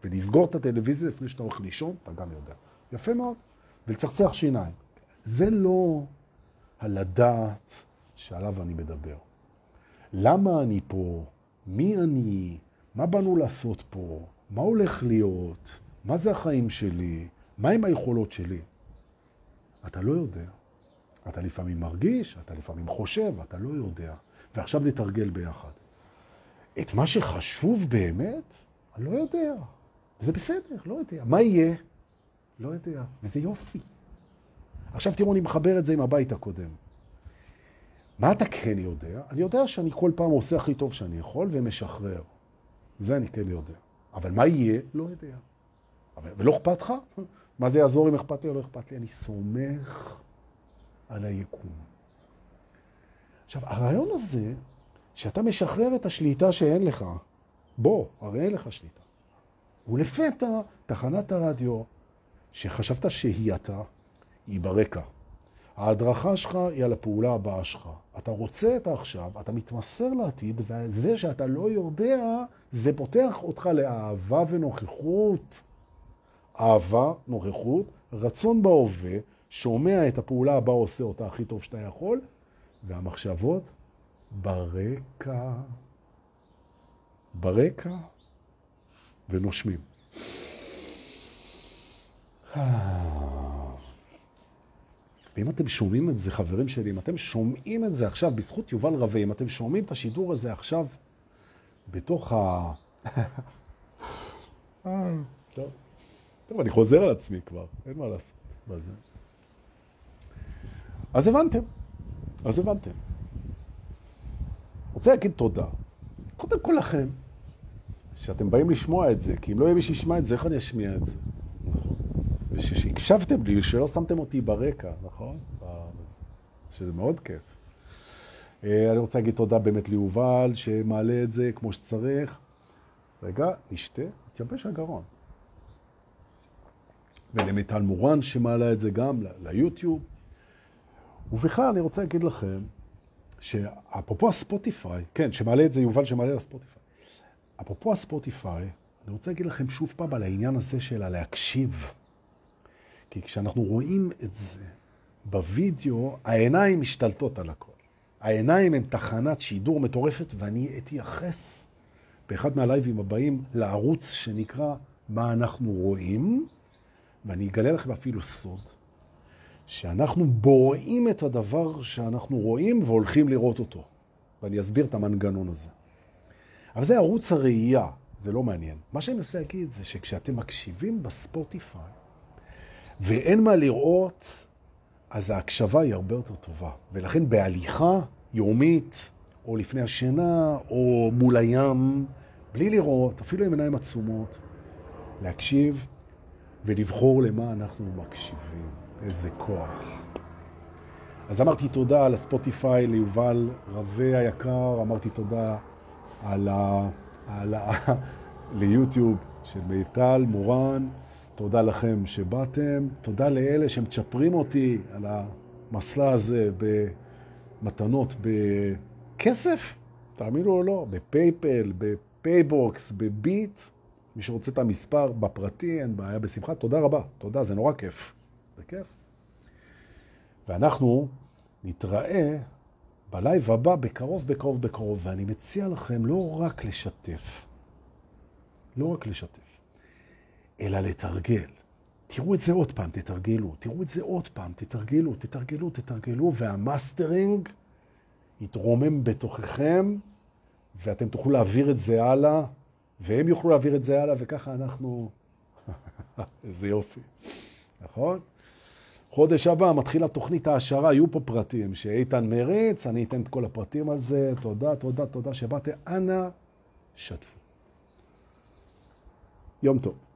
ולסגור את הטלוויזיה לפני שאתה הולך לישון, אתה גם יודע. יפה מאוד. ולצחצח שיניים. זה לא הלדעת שעליו אני מדבר. למה אני פה? מי אני? מה באנו לעשות פה? מה הולך להיות? מה זה החיים שלי? מה עם היכולות שלי? אתה לא יודע. אתה לפעמים מרגיש, אתה לפעמים חושב, אתה לא יודע. ועכשיו נתרגל ביחד. את מה שחשוב באמת, אני לא יודע. וזה בסדר, לא יודע. מה יהיה? לא יודע. וזה יופי. עכשיו תראו, אני מחבר את זה עם הבית הקודם. מה אתה כן יודע? אני יודע שאני כל פעם עושה הכי טוב שאני יכול ומשחרר. זה אני כן יודע. אבל מה יהיה? לא יודע. אבל, ולא אכפת לך? מה זה יעזור אם אכפת לי או לא אכפת לי? אני סומך על היקום. עכשיו, הרעיון הזה, שאתה משחרר את השליטה שאין לך, בוא, הרי אין לך שליטה. ולפתע, תחנת הרדיו, שחשבת שהיא אתה, היא ברקע. ההדרכה שלך היא על הפעולה הבאה שלך. אתה רוצה את העכשיו, אתה מתמסר לעתיד, וזה שאתה לא יודע, זה פותח אותך לאהבה ונוכחות. אהבה, נוכחות, רצון בהווה, שומע את הפעולה הבאה, עושה אותה הכי טוב שאתה יכול, והמחשבות ברקע. ברקע ונושמים. ואם אתם שומעים את זה, חברים שלי, אם אתם שומעים את זה עכשיו, בזכות יובל רווה, אם אתם שומעים את השידור הזה עכשיו בתוך ה... [laughs] טוב. טוב, אני חוזר על עצמי כבר, אין מה לעשות. מה זה? אז הבנתם. אז הבנתם. רוצה להגיד תודה. קודם כל לכם, שאתם באים לשמוע את זה, כי אם לא יהיה מי שישמע את זה, איך אני אשמיע את זה? נכון. ושהקשבתם לי, שלא שמתם אותי ברקע, נכון? שזה מאוד כיף. אה, אני רוצה להגיד תודה באמת ליובל, שמעלה את זה כמו שצריך. רגע, נשתה, התייבש הגרון. ולמיטל מורן שמעלה את זה גם ליוטיוב. ובכלל אני רוצה להגיד לכם, שאפרופו הספוטיפיי, כן, שמעלה את זה יובל שמעלה לספוטיפיי. אפרופו הספוטיפיי, אני רוצה להגיד לכם שוב פעם על העניין הזה של הלהקשיב. כי כשאנחנו רואים את זה בווידאו, העיניים משתלטות על הכל. העיניים הן תחנת שידור מטורפת, ואני אתייחס באחד מהלייבים הבאים לערוץ שנקרא מה אנחנו רואים, ואני אגלה לכם אפילו סוד, שאנחנו בוראים את הדבר שאנחנו רואים והולכים לראות אותו. ואני אסביר את המנגנון הזה. אבל זה ערוץ הראייה, זה לא מעניין. מה שאני מנסה להגיד זה שכשאתם מקשיבים בספוטיפיי, ואין מה לראות, אז ההקשבה היא הרבה יותר טובה. ולכן בהליכה יומית, או לפני השינה, או מול הים, בלי לראות, אפילו עם עיניים עצומות, להקשיב ולבחור למה אנחנו מקשיבים. איזה כוח. אז אמרתי תודה על הספוטיפיי ליובל רווה היקר, אמרתי תודה על ה... על ה... ליוטיוב של מיטל מורן, תודה לכם שבאתם, תודה לאלה שמצ'פרים אותי על המסלה הזה במתנות בכסף, תאמינו או לא, בפייפל, בפייבוקס, בביט, מי שרוצה את המספר בפרטי, אין בעיה, בשמחה, תודה רבה, תודה, זה נורא כיף. זה כיף. ואנחנו נתראה בלייב הבא בקרוב, בקרוב, בקרוב, ואני מציע לכם לא רק לשתף, לא רק לשתף, אלא לתרגל. תראו את זה עוד פעם, תתרגלו. תראו את זה עוד פעם, תתרגלו, תתרגלו, תתרגלו, והמאסטרינג יתרומם בתוככם, ואתם תוכלו להעביר את זה הלאה, והם יוכלו להעביר את זה הלאה, וככה אנחנו... [laughs] איזה יופי, נכון? חודש הבא מתחילה תוכנית העשרה, יהיו פה פרטים, שאיתן מריץ, אני אתן את כל הפרטים על זה. תודה, תודה, תודה שבאתם. אנא, שתפו. יום טוב.